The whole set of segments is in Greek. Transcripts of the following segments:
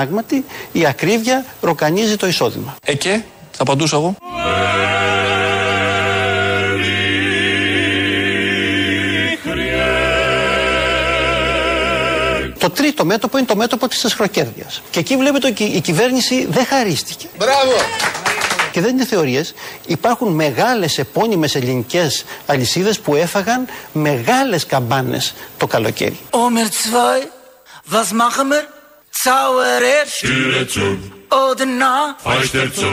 πράγματι η ακρίβεια ροκανίζει το εισόδημα. Ε και, θα απαντούσα εγώ. Το τρίτο μέτωπο είναι το μέτωπο της ασχροκέρδειας. Και εκεί βλέπετε ότι η κυβέρνηση δεν χαρίστηκε. Μπράβο! Και δεν είναι θεωρίες. Υπάρχουν μεγάλες επώνυμες ελληνικές αλυσίδες που έφαγαν μεγάλες καμπάνες το καλοκαίρι. Omer zwei, was machen wir? Zauberer, Türe zu, oder na, Fenster zu,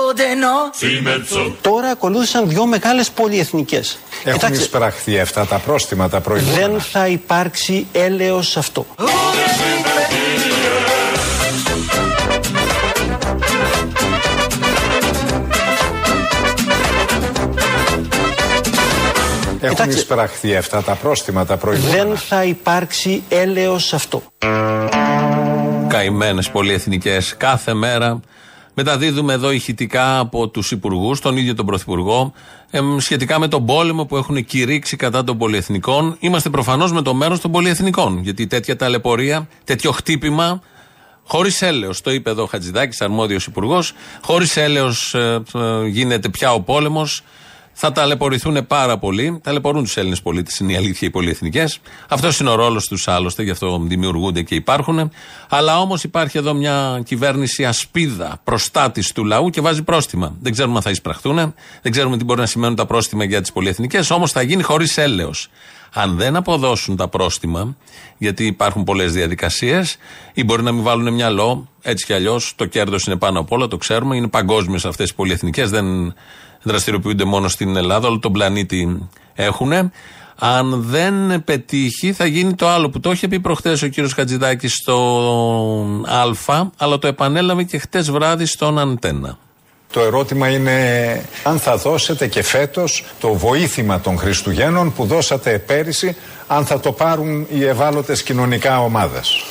oder na. Zimmer zu. Τώρα ακολούθησαν δυο μεγάλες πολυεθνικές. Έχουν Κοιτάξτε, εισπραχθεί αυτά τα πρόστιμα τα προηγούμενα. δεν θα υπάρξει έλεος σε αυτό. Έχουν Κοιτάξτε. εισπραχθεί αυτά τα πρόστιμα τα προηγούμενα. Δεν θα υπάρξει έλεος σε αυτό. Καημένες πολυεθνικές. Κάθε μέρα μεταδίδουμε εδώ ηχητικά από τους υπουργούς, τον ίδιο τον Πρωθυπουργό, εμ, σχετικά με τον πόλεμο που έχουν κηρύξει κατά των πολυεθνικών. Είμαστε προφανώς με το μέρος των πολυεθνικών. Γιατί τέτοια ταλαιπωρία, τέτοιο χτύπημα, χωρίς έλεος, το είπε εδώ ο Χατζηδάκης, αρμόδιος υπουργός, χωρίς έλεος γίνεται πια ο πόλεμος. Θα ταλαιπωρηθούν πάρα πολύ. Ταλαιπωρούν τους Έλληνες πολίτες, είναι η αλήθεια οι πολυεθνικές. Αυτός είναι ο ρόλος τους άλλωστε, γι' αυτό δημιουργούνται και υπάρχουν. Αλλά όμως υπάρχει εδώ μια κυβέρνηση ασπίδα, προστάτης του λαού και βάζει πρόστιμα. Δεν ξέρουμε αν θα εισπραχθούν, δεν ξέρουμε τι μπορεί να σημαίνουν τα πρόστιμα για τις πολυεθνικές, όμως θα γίνει χωρίς έλεος. Αν δεν αποδώσουν τα πρόστιμα, γιατί υπάρχουν πολλές διαδικασίες, ή μπορεί να μην βάλουν μυαλό, έτσι κι αλλιώς το κέρδος είναι πάνω απ' όλα, το ξέρουμε, είναι παγκόσμιες αυτές οι πολυεθνικές, δεν δραστηριοποιούνται μόνο στην Ελλάδα, όλο τον πλανήτη έχουν. Αν δεν πετύχει, θα γίνει το άλλο που το είχε πει προχθές ο κύριος Χατζηδάκης στο Α, αλλά το επανέλαβε και χτες βράδυ στον Αντένα. Το ερώτημα είναι αν θα δώσετε και φέτος το βοήθημα των Χριστουγέννων που δώσατε πέρυσι, αν θα το πάρουν οι ευάλωτες κοινωνικά ομάδες;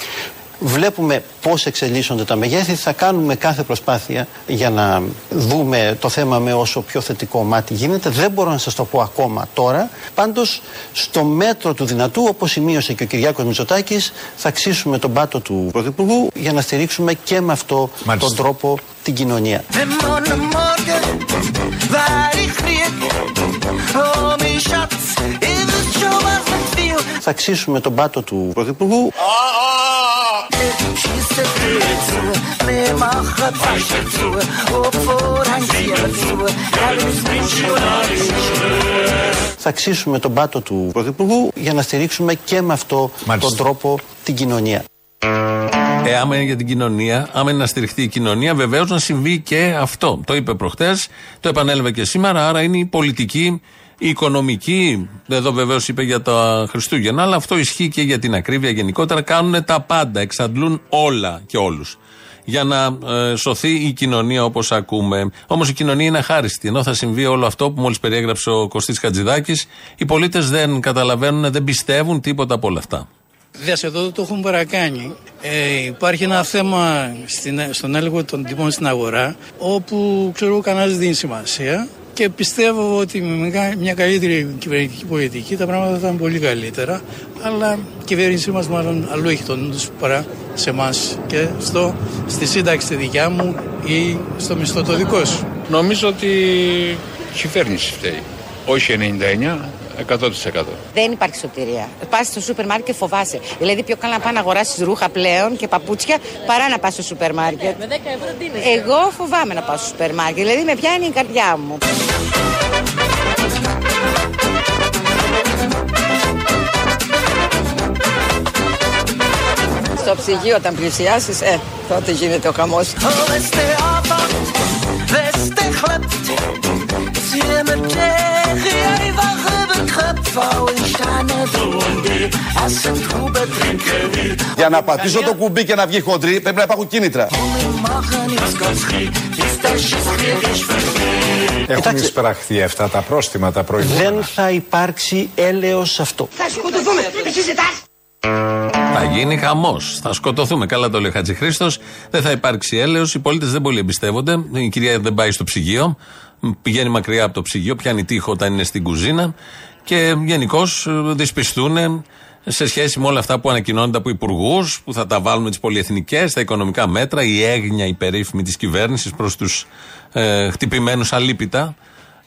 Βλέπουμε πώς εξελίσσονται τα μεγέθη. Θα κάνουμε κάθε προσπάθεια για να δούμε το θέμα με όσο πιο θετικό μάτι γίνεται. Δεν μπορώ να σας το πω ακόμα τώρα. Πάντως, στο μέτρο του δυνατού, όπως σημείωσε και ο Κυριάκος Μητσοτάκης, θα αξίσουμε τον πάτο του Πρωθυπουργού για να στηρίξουμε και με αυτό Μάλιστα. τον τρόπο την κοινωνία. Wenn morgen Morgen war ich friert. Oh, mein Schatz, ihr wisst schon, was ich will. Θα αξίσουμε τον πάτο του Πρωθυπουργού Schießt die Tür zu, mir macht Tasche zu, ob Vorhang hier zu, alles nicht schon θα αξίσουμε τον πάτο του Πρωθυπουργού για να στηρίξουμε και με αυτό Μάλιστα. τον τρόπο την κοινωνία. Ε, άμα είναι για την κοινωνία, άμα είναι να στηριχθεί η κοινωνία, βεβαίως να συμβεί και αυτό. Το είπε προχτές, το επανέλαβε και σήμερα, άρα είναι η πολιτική, η οικονομική. Εδώ βεβαίως είπε για τα Χριστούγεννα, αλλά αυτό ισχύει και για την ακρίβεια γενικότερα. Κάνουν τα πάντα, εξαντλούν όλα και όλους. Για να ε, σωθεί η κοινωνία όπως ακούμε. Όμως η κοινωνία είναι αχάριστη. Ενώ θα συμβεί όλο αυτό που μόλις περιέγραψε ο Κωστής Χατζηδάκης, οι πολίτες δεν καταλαβαίνουν, δεν πιστεύουν τίποτα από όλα αυτά. Δες εδώ το έχουν παρακάνει. Ε, υπάρχει ένα θέμα στην, στον έλεγχο των τιμών στην αγορά όπου ξέρω εγώ κανένας δίνει σημασία και πιστεύω ότι με μια- μια καλύτερη κυβερνητική πολιτική τα πράγματα θα ήταν πολύ καλύτερα αλλά η κυβέρνησή μας μάλλον αλλού έχει τον νους τους παρά σε εμάς και στο, στη σύνταξη τη δικιά μου ή στο μισθό το δικό σου. Νομίζω ότι η κυβέρνηση φταίει. Όχι 99, 100%. Δεν υπάρχει σωτηρία. Πας στο σούπερ μάρκετ και φοβάσαι. Δηλαδή, πιο καλά να πάει να αγοράσεις ρούχα πλέον και παπούτσια παρά να πας στο σούπερ μάρκετ. Με 10 ευρώ τι Εγώ φοβάμαι να πάω στο σούπερ μάρκετ. Δηλαδή, με πιάνει η καρδιά μου. Στο ψυγείο, όταν πλησιάσεις, ε, τότε γίνεται ο χαμός. Oh, Για να πατήσω το κουμπί και να βγει χοντρή πρέπει να υπάρχουν κίνητρα. Wir machen jetzt ganz viel, bis der Schiss krieg ich verstehe. Έχουν Κοιτάξτε. εισπραχθεί αυτά τα πρόστιμα τα προηγούμενα. Δεν θα υπάρξει έλεος σε αυτό. Θα γίνει χαμός. Θα σκοτωθούμε. Καλά το λέει ο Χατζη Χρήστος. Δεν θα υπάρξει έλεος. Οι πολίτες δεν πολύ εμπιστεύονται. Η κυρία δεν πάει στο ψυγείο. Πηγαίνει μακριά από το ψυγείο. Πιάνει τείχο όταν είναι στην κουζίνα. Και γενικώς δυσπιστούν. σε σχέση με όλα αυτά που ανακοινώνονται από υπουργούς, που θα τα βάλουν με τις πολυεθνικές, τα οικονομικά μέτρα, η έγνοια η περίφημη της κυβέρνησης προς τους ε, χτυπημένους αλίπητα,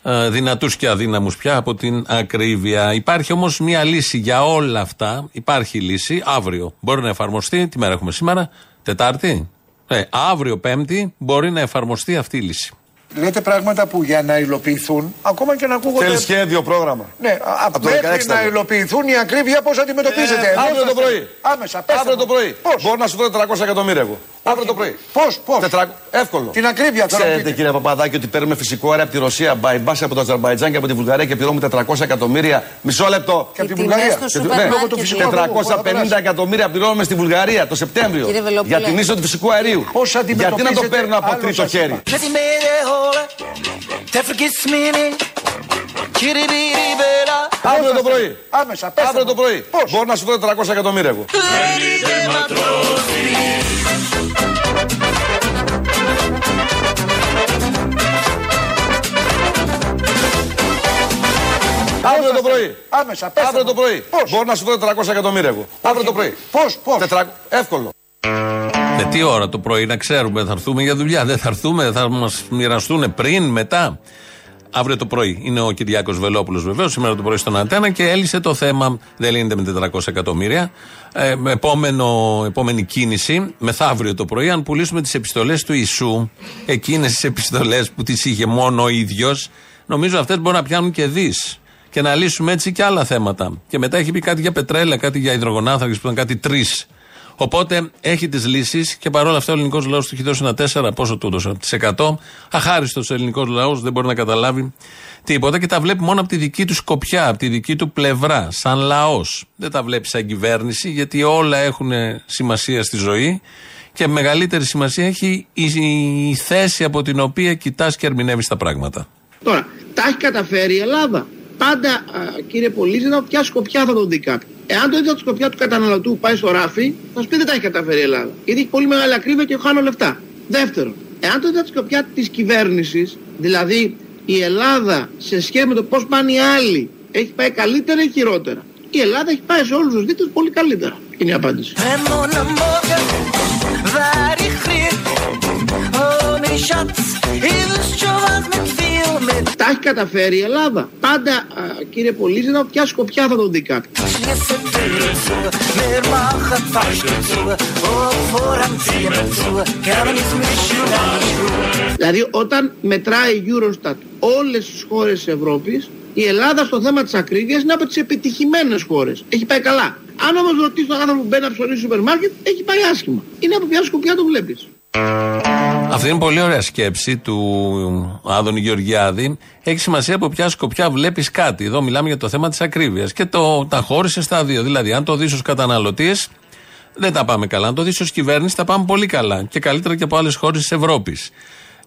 ε, δυνατούς και αδύναμους πια από την ακρίβεια. Υπάρχει όμως μια λύση για όλα αυτά. Υπάρχει λύση αύριο. Μπορεί να εφαρμοστεί. Τι μέρα έχουμε σήμερα, Τετάρτη. Ε, αύριο Πέμπτη μπορεί να εφαρμοστεί αυτή η λύση. Λέτε πράγματα που για να υλοποιηθούν, ακόμα και να ακούγονται. Θέλει σχέδιο, πρόγραμμα. Ναι, α, Από το μέχρι 16 να θα υλοποιηθούν η ακρίβεια πώς αντιμετωπίζετε. Ε, Δεν αύριο θα το πρωί. θέλει. Άμεσα, πέστε Αύριο το μου. πρωί. Πώς; Μπορώ να σου δώσω 400 εκατομμύρια εγώ. Αύριο το πρωί. Πώς, πώς; Τετρακ- Εύκολο. Την ακρίβεια τώρα. Ξέρετε πείτε. κύριε Παπαδάκη ότι παίρνουμε φυσικό αέρα από τη Ρωσία, bypass από το Αζερβαϊτζάν και από τη Βουλγαρία και πληρώνουμε 400 εκατομμύρια. Μισό λεπτό. Και από τη Οι τιμές Βουλγαρία. στο Και- σούπερ ναι, μάρκετ, το φυσικό λοιπόν. αέριο. 450 εκατομμύρια πληρώνουμε στη Βουλγαρία το Σεπτέμβριο. Κύριε Βελόπουλε. Για την είσοδο του φυσικού αερίου. Πώς Γιατί να το αντιμετωπίζετε παίρνω από άλλο τρίτο σας χέρι; είπα. Met die medeholen, der vergisst mich nicht. Kiribiribera, Αύριο το πρωί. Άμεσα, πέστε Αύριο το μου. πρωί. Πώς; Μπορώ να σου δώσω 400 εκατομμύρια εγώ. Αύριο το πρωί. Άμεσα, πέστε Αύριο μου. το πρωί. Πώς; Μπορώ να σου δώσω 400 εκατομμύρια εγώ. Αύριο το πρωί. Πώς, πώς; Τετρα- Εύκολο. Με τι ώρα το πρωί να ξέρουμε, θα έρθουμε για δουλειά, δεν θα έρθουμε, θα μας μοιραστούν πριν, μετά. Αύριο το πρωί είναι ο Κυριάκος Βελόπουλος βεβαίως, σήμερα το πρωί στον Αντένα και έλυσε το θέμα. Δεν λύνεται με 400 εκατομμύρια. Ε, με επόμενο, επόμενη κίνηση, μεθαύριο το πρωί, αν πουλήσουμε τις επιστολές του Ιησού, εκείνες τις επιστολές που τις είχε μόνο ο ίδιος, νομίζω αυτές μπορούν να πιάνουν και δις. Και να λύσουμε έτσι και άλλα θέματα. Και μετά έχει πει κάτι για πετρέλαια, κάτι για υδρογονάθρακε που ήταν κάτι τρεις. Οπότε έχει τις λύσεις και παρόλα αυτά ο ελληνικός λαός του έχει δώσει ένα 4, πόσο του έδωσε, τη 100. Αχάριστος ελληνικός λαός δεν μπορεί να καταλάβει τίποτα και τα βλέπει μόνο από τη δική του σκοπιά, από τη δική του πλευρά, σαν λαός. Δεν τα βλέπει σαν κυβέρνηση, γιατί όλα έχουν σημασία στη ζωή και μεγαλύτερη σημασία έχει η, η θέση από την οποία κοιτάς και ερμηνεύεις τα πράγματα. Τώρα, τα έχει καταφέρει η Ελλάδα. Πάντα, α, κύριε Πολίζα, από ποια σκοπιά θα τον δει κάποιος. Εάν το δει από τη σκοπιά του καταναλωτού πάει στο ράφι, θα σου πει δεν τα έχει καταφέρει η Ελλάδα. Γιατί έχει πολύ μεγάλη ακρίβεια και χάνω λεφτά. Δεύτερον, εάν το δει από τη σκοπιά της κυβέρνησης, δηλαδή η Ελλάδα σε σχέση με το πώς πάνε οι άλλοι, έχει πάει καλύτερα ή χειρότερα. Η Ελλάδα έχει πάει σε όλους τους δείκτες πολύ καλύτερα. Είναι η απάντηση. Τα έχει καταφέρει η Ελλάδα. Πάντα, α, κύριε Πολίζα, από ποια σκοπιά θα τον δει κάποιος. Schließen Türen zu, wir machen Fahrstuhl zu, und Vorhang ziehen wir zu, können uns mischen an die Schuhe. Δηλαδή όταν μετράει η Eurostat όλες τις χώρες της Ευρώπης η Ελλάδα στο θέμα της ακρίβειας είναι από τις επιτυχημένες χώρες. Έχει πάει καλά. Αν όμως ρωτήσεις τον άνθρωπο που μπαίνει να ψωνίσει στο σούπερ μάρκετ έχει πάει άσχημα. Είναι από ποια σκοπιά το βλέπεις. Αυτή είναι πολύ ωραία σκέψη του Άδωνη Γεωργιάδη. Έχει σημασία από ποια σκοπιά βλέπεις κάτι. Εδώ μιλάμε για το θέμα της ακρίβειας. Και το, τα χώρισε στα δύο. Δηλαδή, αν το δεις ως καταναλωτής, δεν τα πάμε καλά. Αν το δεις ως κυβέρνηση, τα πάμε πολύ καλά. Και καλύτερα και από άλλες χώρες της Ευρώπης.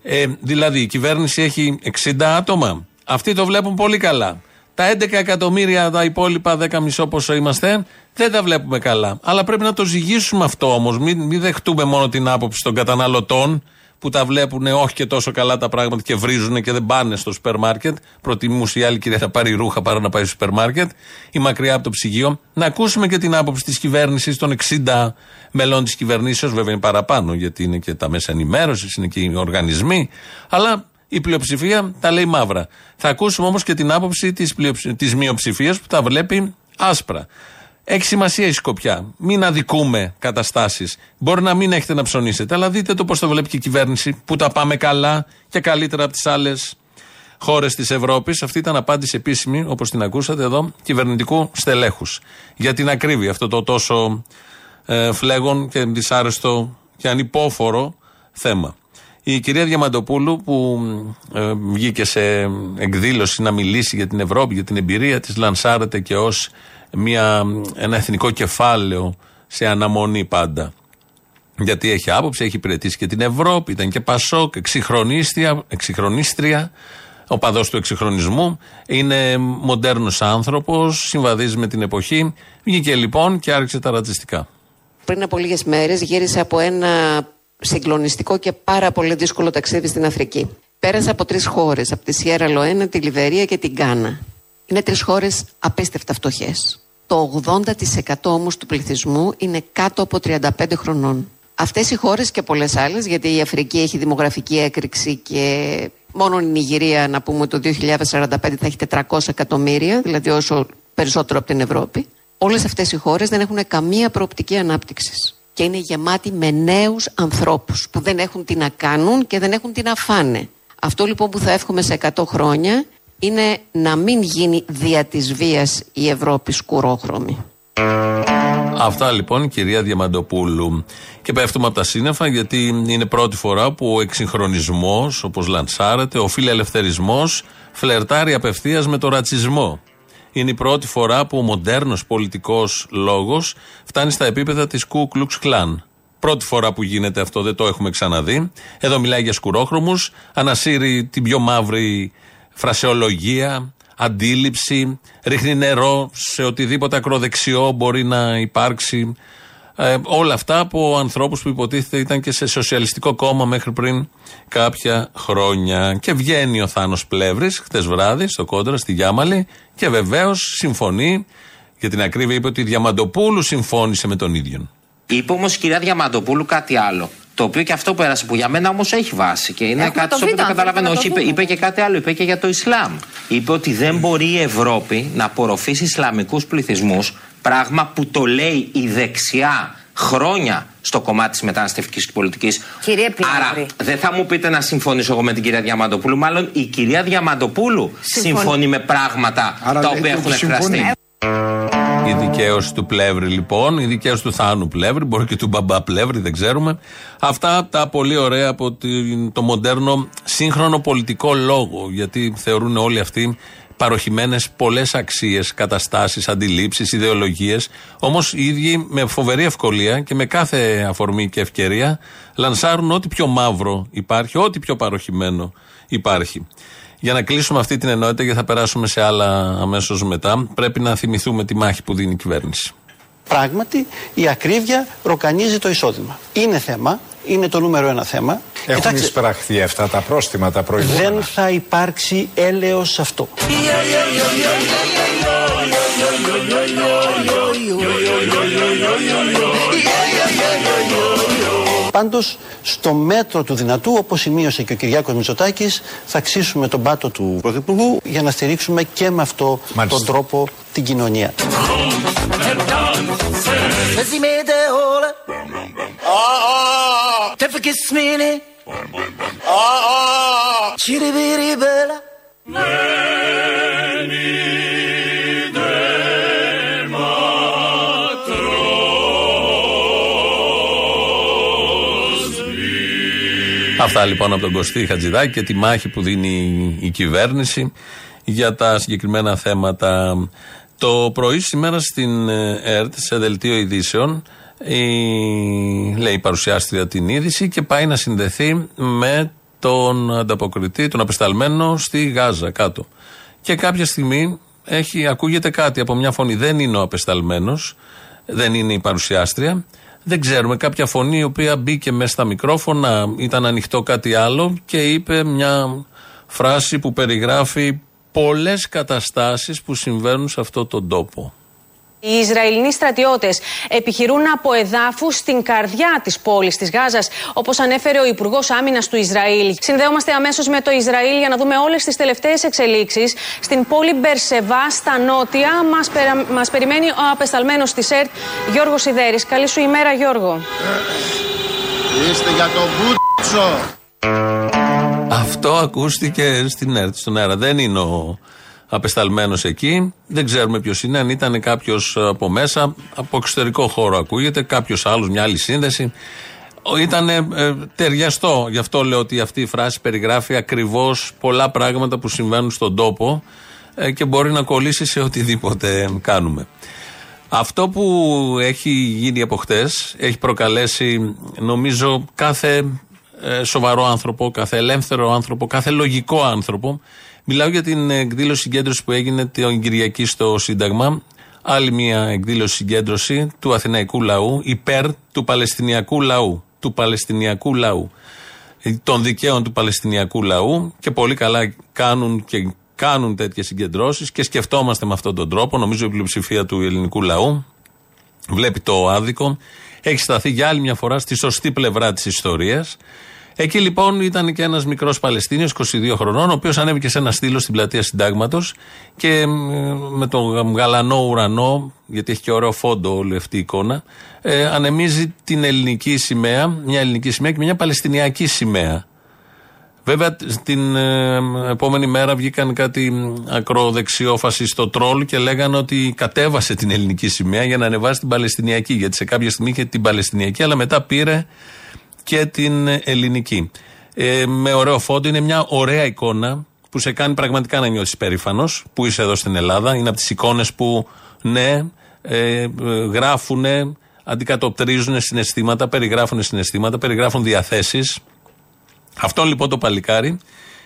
Ε, δηλαδή, η κυβέρνηση έχει 60 άτομα. Αυτοί το βλέπουν πολύ καλά. Τα 11 εκατομμύρια, τα υπόλοιπα 10 μισό πόσο είμαστε, δεν τα βλέπουμε καλά. Αλλά πρέπει να το ζυγίσουμε αυτό όμως. Μην, μην δεχτούμε μόνο την άποψη των καταναλωτών που τα βλέπουν όχι και τόσο καλά τα πράγματα και βρίζουν και δεν πάνε στο σούπερ μάρκετ. Προτιμούσε η άλλη κυρία να πάρει ρούχα παρά να πάει στο σούπερ μάρκετ ή μακριά από το ψυγείο. Να ακούσουμε και την άποψη της κυβέρνησης των 60 μελών της κυβερνήσεως. Βέβαια είναι παραπάνω γιατί είναι και τα μέσα ενημέρωσης, είναι και οι οργανισμοί. Αλλά η πλειοψηφία τα λέει μαύρα. Θα ακούσουμε όμως και την άποψη της της μειοψηφίας που τα βλέπει άσπρα. Έχει σημασία η σκοπιά. Μην αδικούμε καταστάσεις. Μπορεί να μην έχετε να ψωνίσετε, αλλά δείτε το πώς το βλέπει και η κυβέρνηση, που τα πάμε καλά και καλύτερα από τις άλλες χώρες της Ευρώπης. Αυτή ήταν απάντηση επίσημη, όπως την ακούσατε εδώ, κυβερνητικού στελέχους. Για την ακρίβεια, αυτό το τόσο ε, φλέγον και δυσάρεστο και ανυπόφορο θέμα. Η κυρία Διαμαντοπούλου που ε, βγήκε σε εκδήλωση να μιλήσει για την Ευρώπη, για την εμπειρία της, λανσάρεται και ως μια, ένα εθνικό κεφάλαιο σε αναμονή πάντα. Γιατί έχει άποψη, έχει υπηρετήσει και την Ευρώπη, ήταν και Πασόκ, εξυγχρονίστρια, εξυγχρονίστρια ο παδός του εξυγχρονισμού. Είναι μοντέρνος άνθρωπος, συμβαδίζει με την εποχή. Βγήκε λοιπόν και άρχισε τα ρατσιστικά. Πριν από λίγες μέρες γύρισα από ένα συγκλονιστικό και πάρα πολύ δύσκολο ταξίδι στην Αφρική. Πέρασα από τρεις χώρες, από τη Σιέρα Λοένα, τη Λιβερία και την Γκάνα. Είναι τρεις χώρες απίστευτα φτωχές. Το 80% όμως του πληθυσμού είναι κάτω από 35 χρονών. Αυτές οι χώρες και πολλές άλλες, γιατί η Αφρική έχει δημογραφική έκρηξη και μόνο η Νιγηρία να πούμε το 2045 θα έχει 400 εκατομμύρια, δηλαδή όσο περισσότερο από την Ευρώπη. Όλες αυτές οι χώρες δεν έχουν καμία προοπτική ανάπτυξης και είναι γεμάτη με νέους ανθρώπους που δεν έχουν τι να κάνουν και δεν έχουν τι να φάνε. Αυτό λοιπόν που θα εύχομαι σε 100 χρόνια είναι να μην γίνει δια της βίας η Ευρώπη σκουρόχρωμη. Αυτά λοιπόν, κυρία Διαμαντοπούλου. Και πέφτουμε από τα σύννεφα γιατί είναι πρώτη φορά που ο εξυγχρονισμός, όπως λανσάρεται, ο φιλελευθερισμός φλερτάρει απευθείας με το ρατσισμό. Είναι η πρώτη φορά που ο μοντέρνος πολιτικός λόγος φτάνει στα επίπεδα της Ku Klux Klan. Πρώτη φορά που γίνεται αυτό, δεν το έχουμε ξαναδεί. Εδώ μιλάει για σκουρόχρωμους, ανασύρει την πιο μαύρη φρασεολογία, αντίληψη, ρίχνει νερό σε οτιδήποτε ακροδεξιό μπορεί να υπάρξει. Ε, όλα αυτά από ανθρώπους που υποτίθεται ήταν και σε σοσιαλιστικό κόμμα μέχρι πριν κάποια χρόνια. Και βγαίνει ο Θάνος Πλεύρης χτες βράδυ στο κόντρα, στη Γιάμαλη, και βεβαίως συμφωνεί. Για την ακρίβεια είπε ότι η Διαμαντοπούλου συμφώνησε με τον ίδιο. Είπε όμως η κυρία Διαμαντοπούλου κάτι άλλο. Το οποίο και αυτό πέρασε που για μένα όμως έχει βάση και είναι Έχουμε κάτι το στο οποίο το βίντεο, καταλαβαίνω. αν Όχι, θέλετε είπε, να το είπε και κάτι άλλο. Είπε και για το Ισλάμ. Είπε ότι δεν μπορεί η Ευρώπη να απορροφήσει Ισλαμικούς πληθυσμούς. Πράγμα που το λέει η δεξιά χρόνια στο κομμάτι της μεταναστευτικής πολιτικής. Κύριε Πλεύρη. Άρα δεν θα μου πείτε να συμφωνήσω εγώ με την κυρία Διαμαντοπούλου. Μάλλον η κυρία Διαμαντοπούλου Συμφωνεί. συμφωνεί με πράγματα Άρα τα λέτε οποία ότι έχουν συμφωνεί. εκφραστεί. Η δικαίωση του Πλεύρη λοιπόν, η δικαίωση του Θάνου Πλεύρη, μπορεί και του Μπαμπά Πλεύρη, δεν ξέρουμε. Αυτά τα πολύ ωραία από την- το μοντέρνο σύγχρονο πολιτικό λόγο, γιατί θεωρούν όλοι αυτοί παροχημένες πολλές αξίες, καταστάσεις, αντιλήψεις, ιδεολογίες. Όμως οι ίδιοι με φοβερή ευκολία και με κάθε αφορμή και ευκαιρία λανσάρουν ό,τι πιο μαύρο υπάρχει, ό,τι πιο παροχημένο υπάρχει. Για να κλείσουμε αυτή την ενότητα και θα περάσουμε σε άλλα αμέσως μετά, πρέπει να θυμηθούμε τη μάχη που δίνει η κυβέρνηση. Πράγματι, η ακρίβεια ροκανίζει το εισόδημα. Είναι θέμα, είναι το νούμερο ένα θέμα. Έχουν Κοιτάξτε, εισπραχθεί αυτά τα πρόστιμα τα προηγούμενα. δεν θα υπάρξει έλεος σε αυτό. Πάντως, στο μέτρο του δυνατού, όπως σημείωσε και ο Κυριάκος Μητσοτάκης, θα ξύσουμε τον πάτο του Πρωθυπουργού για να στηρίξουμε και με αυτό Μάλιστα. τον τρόπο την κοινωνία. Sie mir Αυτά λοιπόν από τον Κωστή Χατζηδάκη και τη μάχη που δίνει η κυβέρνηση για τα συγκεκριμένα θέματα. Το πρωί σήμερα στην ε, ΕΡΤ, σε δελτίο ειδήσεων, η, λέει η παρουσιάστρια την είδηση και πάει να συνδεθεί με τον ανταποκριτή, τον απεσταλμένο στη Γάζα κάτω. Και κάποια στιγμή έχει, ακούγεται κάτι από μια φωνή. Δεν είναι ο απεσταλμένος, δεν είναι η παρουσιάστρια. Δεν ξέρουμε. Κάποια φωνή η οποία μπήκε μέσα στα μικρόφωνα, ήταν ανοιχτό κάτι άλλο και είπε μια φράση που περιγράφει πολλές καταστάσεις που συμβαίνουν σε αυτό τον τόπο. Οι Ισραηλινοί στρατιώτες επιχειρούν από εδάφους στην καρδιά της πόλης της Γάζας, όπως ανέφερε ο Υπουργός Άμυνας του Ισραήλ. Συνδέομαστε αμέσως με το Ισραήλ για να δούμε όλες τις τελευταίες εξελίξεις. Στην πόλη Μπερσεβά, στα νότια, μας μας περιμένει ο απεσταλμένος της ΕΡΤ, Γιώργος Σιδέρης. Καλή σου ημέρα, Γιώργο. Είστε για τον Μπούτσο. Αυτό ακούστηκε στην ΕΡΤ, στον αέρα. Δεν είναι ο απεσταλμένος εκεί. Δεν ξέρουμε ποιος είναι. Αν ήταν κάποιος από μέσα, από εξωτερικό χώρο ακούγεται, κάποιος άλλος, μια άλλη σύνδεση. Ήταν ε, ταιριαστό. Γι' αυτό λέω ότι αυτή η φράση περιγράφει ακριβώς πολλά πράγματα που συμβαίνουν στον τόπο ε, και μπορεί να κολλήσει σε οτιδήποτε κάνουμε. Αυτό που έχει γίνει από χτες έχει προκαλέσει νομίζω κάθε ε, σοβαρό άνθρωπο, κάθε ελεύθερο άνθρωπο, κάθε λογικό άνθρωπο. Μιλάω για την εκδήλωση συγκέντρωση που έγινε την Κυριακή στο Σύνταγμα. Άλλη μια εκδήλωση συγκέντρωση του Αθηναϊκού λαού υπέρ του Παλαιστινιακού λαού. Του Παλαιστινιακού λαού. Των δικαίων του Παλαιστινιακού λαού και πολύ καλά κάνουν και κάνουν τέτοιες συγκεντρώσεις και σκεφτόμαστε με αυτόν τον τρόπο. Νομίζω η πλειοψηφία του ελληνικού λαού βλέπει το άδικο. Έχει σταθεί για άλλη μια φορά στη σωστή πλευρά της ιστορίας. Εκεί λοιπόν ήταν και ένας μικρός Παλαιστίνιος, 22 χρονών, ο οποίος ανέβηκε σε ένα στήλο στην πλατεία Συντάγματος και μ, με τον γαλανό ουρανό, γιατί έχει και ωραίο φόντο όλη αυτή η εικόνα, ε, ανεμίζει την ελληνική σημαία, μια ελληνική σημαία και μια παλαιστινιακή σημαία. Βέβαια, την ε, επόμενη μέρα βγήκαν κάτι ακροδεξιό φασιστό τρόλ και λέγανε ότι κατέβασε την ελληνική σημαία για να ανεβάσει την Παλαιστινιακή. Γιατί σε κάποια στιγμή είχε την Παλαιστινιακή, αλλά μετά πήρε και την ελληνική. Ε, με ωραίο φόντο, είναι μια ωραία εικόνα που σε κάνει πραγματικά να νιώσει περήφανος που είσαι εδώ στην Ελλάδα. Είναι από τις εικόνες που, ναι, ε, γράφουν, αντικατοπτρίζουν συναισθήματα, περιγράφουν συναισθήματα, περιγράφουν διαθέσεις. Αυτό λοιπόν το παλικάρι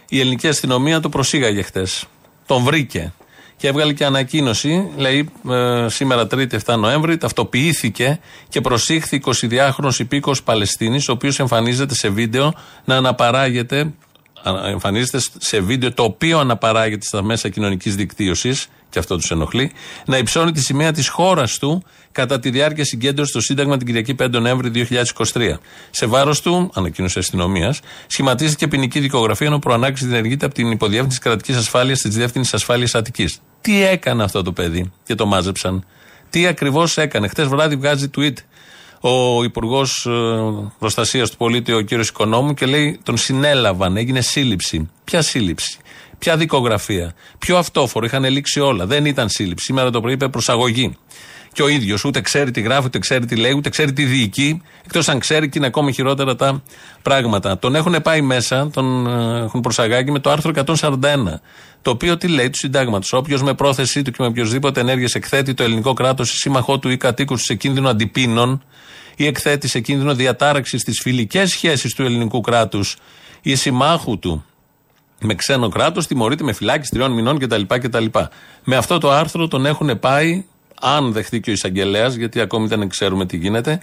η ελληνική αστυνομία το προσήγαγε χτες. Τον βρήκε. Και έβγαλε και ανακοίνωση, λέει ε, σήμερα 3η 7 Νοέμβρη, ταυτοποιήθηκε και προσήχθη 22χρονο υπήκος Παλαιστίνης, ο οποίος εμφανίζεται σε βίντεο να αναπαράγεται, α, εμφανίζεται σε βίντεο το οποίο αναπαράγεται στα μέσα κοινωνικής δικτύωσης, και αυτό τους ενοχλεί, να υψώνει τη σημαία της χώρας του κατά τη διάρκεια συγκέντρωσης στο Σύνταγμα την Κυριακή 5 Νοέμβρη 2023. Σε βάρος του, ανακοίνωσε αστυνομίας, σχηματίστηκε ποινική δικογραφία ενώ προανάκριση διενεργείται από την Υποδιεύθυνση Κρατικής Ασφάλειας της Διεύθυνσης Ασφάλειας Αττικής. Τι έκανε αυτό το παιδί και το μάζεψαν; Τι ακριβώς έκανε; Χτες βράδυ βγάζει tweet ο Υπουργός Προστασίας του Πολίτη, ο κύριος Οικονόμου, και λέει τον συνέλαβαν, έγινε σύλληψη. Ποια σύλληψη, ποια δικογραφία, ποιο αυτόφορο, είχαν λήξει όλα. Δεν ήταν σύλληψη. Σήμερα το πρωί είπε προσαγωγή. Και ο ίδιος ούτε ξέρει τι γράφει, ούτε ξέρει τι λέει, ούτε ξέρει τι διοικεί, εκτός αν ξέρει και είναι ακόμη χειρότερα τα πράγματα. Τον έχουν πάει μέσα, τον ε, έχουν προσαγάγει με το άρθρο 141. Το οποίο τι λέει του συντάγματος. Όποιος με πρόθεσή του και με οποιοδήποτε ενέργειες εκθέτει το ελληνικό κράτος ή σύμμαχό του ή κατοίκους του σε κίνδυνο αντιπίνων ή εκθέτει σε κίνδυνο διατάραξης στι φιλικές σχέσει του ελληνικού κράτους ή συμμάχου του με ξένο κράτος, τιμωρείται με φυλάκιση τριών μηνών κτλ. κτλ. Με αυτό το άρθρο τον έχουν πάει, αν δεχτεί και ο εισαγγελέας, γιατί ακόμη δεν ξέρουμε τι γίνεται,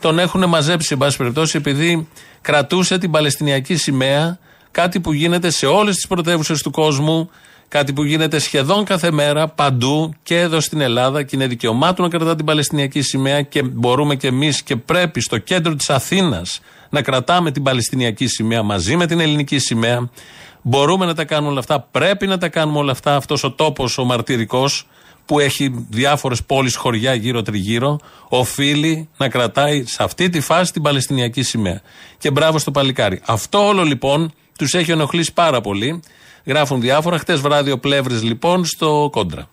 τον έχουν μαζέψει, εν πάση περιπτώσει, επειδή κρατούσε την Παλαιστινιακή σημαία, κάτι που γίνεται σε όλες τις πρωτεύουσες του κόσμου, κάτι που γίνεται σχεδόν κάθε μέρα, παντού και εδώ στην Ελλάδα και είναι δικαιωμά του να κρατά την Παλαιστινιακή σημαία και μπορούμε και εμείς και πρέπει στο κέντρο της Αθήνας να κρατάμε την Παλαιστινιακή σημαία μαζί με την ελληνική σημαία. Μπορούμε να τα κάνουμε όλα αυτά. Πρέπει να τα κάνουμε όλα αυτά. Αυτός ο τόπος, ο μαρτυρικός, που έχει διάφορες πόλεις, χωριά γύρω-τριγύρω, οφείλει να κρατάει σε αυτή τη φάση την Παλαιστινιακή σημαία. Και μπράβο στο παλικάρι. Αυτό όλο λοιπόν τους έχει ενοχλήσει πάρα πολύ. Γράφουν διάφορα. Χτες βράδυ ο Πλεύρης λοιπόν στο κόντρα.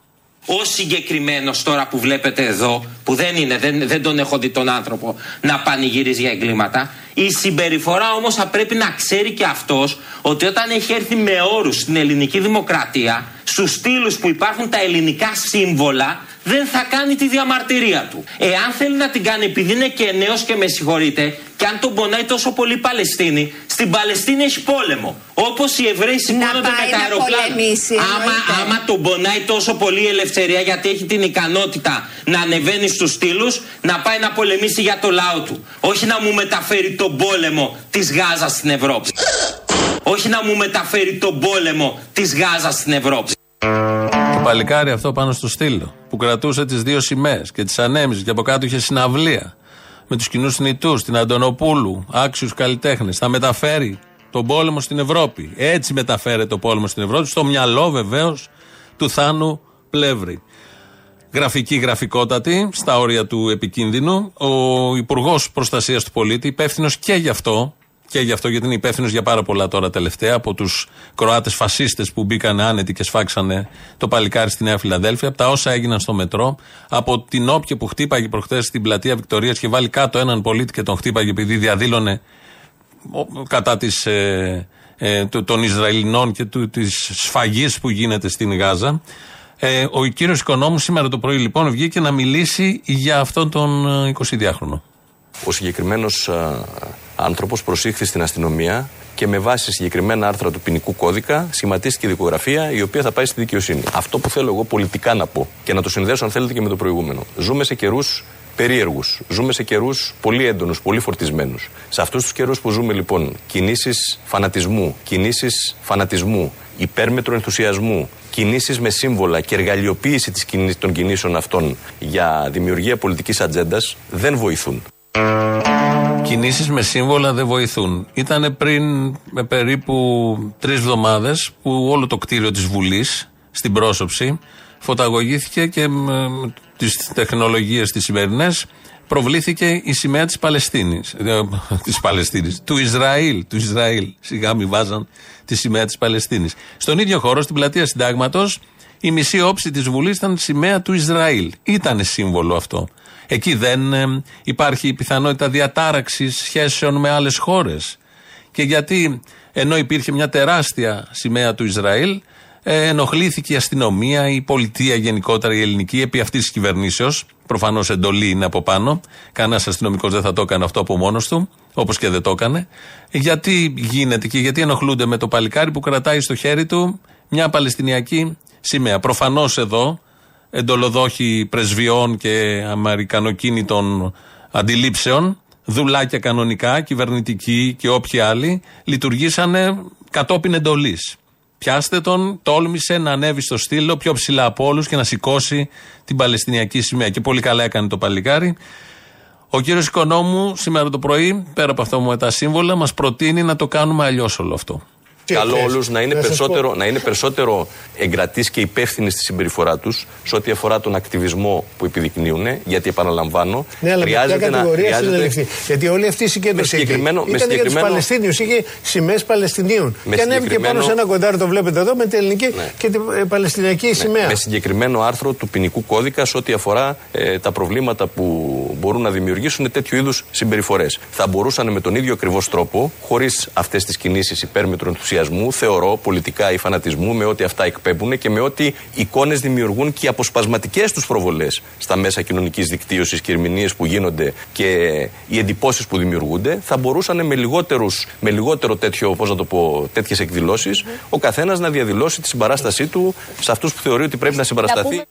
Ο συγκεκριμένος τώρα που βλέπετε εδώ, που δεν είναι, δεν, δεν τον έχω δει τον άνθρωπο να πανηγυρίζει για εγκλήματα, η συμπεριφορά όμως θα πρέπει να ξέρει και αυτός ότι όταν έχει έρθει με όρους στην ελληνική δημοκρατία, στους στήλους που υπάρχουν τα ελληνικά σύμβολα, δεν θα κάνει τη διαμαρτυρία του. Εάν θέλει να την κάνει επειδή είναι και νέος και με συγχωρείτε, και αν τον πονάει τόσο πολύ η Παλαιστίνη, στην Παλαιστίνη έχει πόλεμο. Όπως οι Εβραίοι σηκώνονται με τα αεροπλάνα. Άμα, άμα τον πονάει τόσο πολύ η ελευθερία, γιατί έχει την ικανότητα να ανεβαίνει στους στήλους, να πάει να πολεμήσει για το λαό του. Όχι να μου μεταφέρει τον πόλεμο της Γάζας στην Ευρώπη. Όχι να μου μεταφέρει τον πόλεμο της Γάζας στην Ευρώπη. Το παλικάρι αυτό πάνω στο στήλο που κρατούσε τις δύο σημαίες και τις ανέμιζε και από κάτω είχε συναυλία με τους κοινούς νητού, την Αντωνοπούλου, άξιους καλλιτέχνες. Θα μεταφέρει τον πόλεμο στην Ευρώπη. Έτσι μεταφέρεται ο πόλεμο στην Ευρώπη, στο μυαλό βεβαίως του Θάνου Πλεύρη. Γραφική, γραφικότατη, στα όρια του επικίνδυνου. Ο Υπουργός Προστασίας του Πολίτη, υπεύθυνος και γι' αυτό, και γι' αυτό γιατί είναι υπεύθυνος για πάρα πολλά τώρα τελευταία από τους Κροάτες φασίστες που μπήκαν άνετοι και σφάξανε το παλικάρι στη Νέα Φιλαδέλφια, από τα όσα έγιναν στο μετρό, από την όποια που χτύπαγε προχθές στην πλατεία Βικτωρίας και βάλει κάτω έναν πολίτη και τον χτύπαγε επειδή διαδήλωνε ο- κατά της, ε, ε, το- των Ισραηλινών και του, της σφαγής που γίνεται στην Γάζα. Ε, ο κύριος Οικονόμου σήμερα το πρωί λοιπόν βγήκε να μιλήσει για αυτόν τον ε, 22χρονο. Ο συγκεκριμένος άνθρωπος προσήχθη στην αστυνομία και με βάση συγκεκριμένα άρθρα του ποινικού κώδικα σχηματίστηκε δικογραφία η οποία θα πάει στη δικαιοσύνη. Αυτό που θέλω εγώ πολιτικά να πω και να το συνδέσω, αν θέλετε, και με το προηγούμενο. Ζούμε σε καιρούς περίεργους. Ζούμε σε καιρούς πολύ έντονους, πολύ φορτισμένους. Σε αυτούς τους καιρούς που ζούμε, λοιπόν, κινήσεις φανατισμού, κινήσεις φανατισμού, υπέρμετρο ενθουσιασμού, κινήσεις με σύμβολα και εργαλειοποίηση της κινή- των κινήσεων αυτών για δημιουργία πολιτικής ατζέντας δεν βοηθούν. Κινήσεις με σύμβολα δεν βοηθούν. Ήταν πριν με περίπου τρεις εβδομάδες που όλο το κτίριο της Βουλής στην πρόσωψη φωταγωγήθηκε και με τις τεχνολογίες τις σημερινές προβλήθηκε η σημαία της Παλαιστίνης. Της Παλαιστίνης. Του Ισραήλ. Του Ισραήλ. Σιγά μη βάζαν τη σημαία της Παλαιστίνης. Στον ίδιο χώρο, στην πλατεία Συντάγματος, η μισή όψη της Βουλής ήταν σημαία του Ισραήλ. Ήταν σύμβολο αυτό. Εκεί δεν ε, υπάρχει η πιθανότητα διατάραξης σχέσεων με άλλες χώρες. Και γιατί ενώ υπήρχε μια τεράστια σημαία του Ισραήλ, ε, ενοχλήθηκε η αστυνομία, η πολιτεία γενικότερα, η ελληνική, επί αυτής της κυβερνήσεως. Προφανώς εντολή είναι από πάνω. Κανένας αστυνομικός δεν θα το έκανε αυτό από μόνος του, όπως και δεν το έκανε. Γιατί γίνεται και γιατί ενοχλούνται με το παλικάρι που κρατάει στο χέρι του μια Παλαιστινιακή σημαία. Προφανώς εδώ εντολοδόχοι πρεσβειών και αμερικανοκίνητων αντιλήψεων, δουλάκια κανονικά, κυβερνητικοί και όποιοι άλλοι, λειτουργήσανε κατόπιν εντολής. Πιάστε τον, τόλμησε να ανέβει στο στήλο πιο ψηλά από όλους και να σηκώσει την Παλαιστινιακή σημαία. Και πολύ καλά έκανε το παλικάρι. Ο κύριος Οικονόμου σήμερα το πρωί, πέρα από αυτό με τα σύμβολα, μας προτείνει να το κάνουμε αλλιώς όλο αυτό. Καλό όλους να, είναι Να σας περισσότερο, πω. να είναι περισσότερο εγκρατεί και υπεύθυνοι στη συμπεριφορά τους σε ό,τι αφορά τον ακτιβισμό που επιδεικνύουν. Γιατί επαναλαμβάνω, Ναι, αλλά με ποια χρειάζεται να. κατηγορία χρειάζεται- συνελευθεί. Γιατί όλη αυτή η συγκέντρωση Με συγκεκριμένο- εκεί με ήταν για τους συγκεκριμένο- Παλαιστίνιους. Είχε σημαίες Παλαιστινίων. Με και ανέβηκε συγκεκριμένο- πάνω σε ένα κοντάρι, το βλέπετε εδώ, με την ελληνική και την ε, Παλαιστινιακή σημαία. με συγκεκριμένο άρθρο του ποινικού κώδικα σε ό,τι αφορά ε, τα προβλήματα που μπορούν να δημιουργήσουν τέτοιου είδους συμπεριφορές. Θα μπορούσαν με τον ίδιο ακριβώς τρόπο, χωρίς αυτές τις κινήσεις υπέρμετρου ενθουσιασμού, θεωρώ, πολιτικά ή φανατισμού, με ό,τι αυτά εκπέμπουν και με ό,τι εικόνες δημιουργούν και οι αποσπασματικές τους προβολές στα μέσα κοινωνικής δικτύωσης και ερμηνείες που γίνονται και οι εντυπώσεις που δημιουργούνται, θα μπορούσαν με, λιγότερους, με λιγότερο τέτοιο, πώς να το πω, τέτοιες εκδηλώσεις, ο καθένας να διαδηλώσει τη συμπαράστασή του σε αυτούς που θεωρεί ότι πρέπει να συμπαρασταθεί.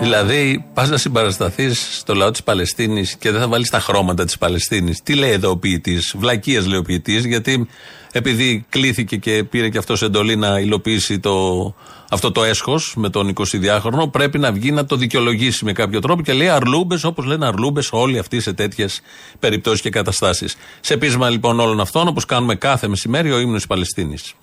Δηλαδή, πας να συμπαρασταθείς στο λαό της Παλαιστίνης και δεν θα βάλεις τα χρώματα της Παλαιστίνης. Τι λέει εδώ ο ποιητής, Βλακίες λέει ο ποιητής, γιατί επειδή κλήθηκε και πήρε και αυτός εντολή να υλοποιήσει το, αυτό το έσχος με τον 22χρονο, πρέπει να βγει να το δικαιολογήσει με κάποιο τρόπο και λέει αρλούμπες, όπως λένε αρλούμπες, όλοι αυτοί σε τέτοιες περιπτώσεις και καταστάσεις. Σε πείσμα λοιπόν όλων αυτών, όπως κάνουμε κάθε μεσημέρι, ο ύμνος της Παλαιστίνης.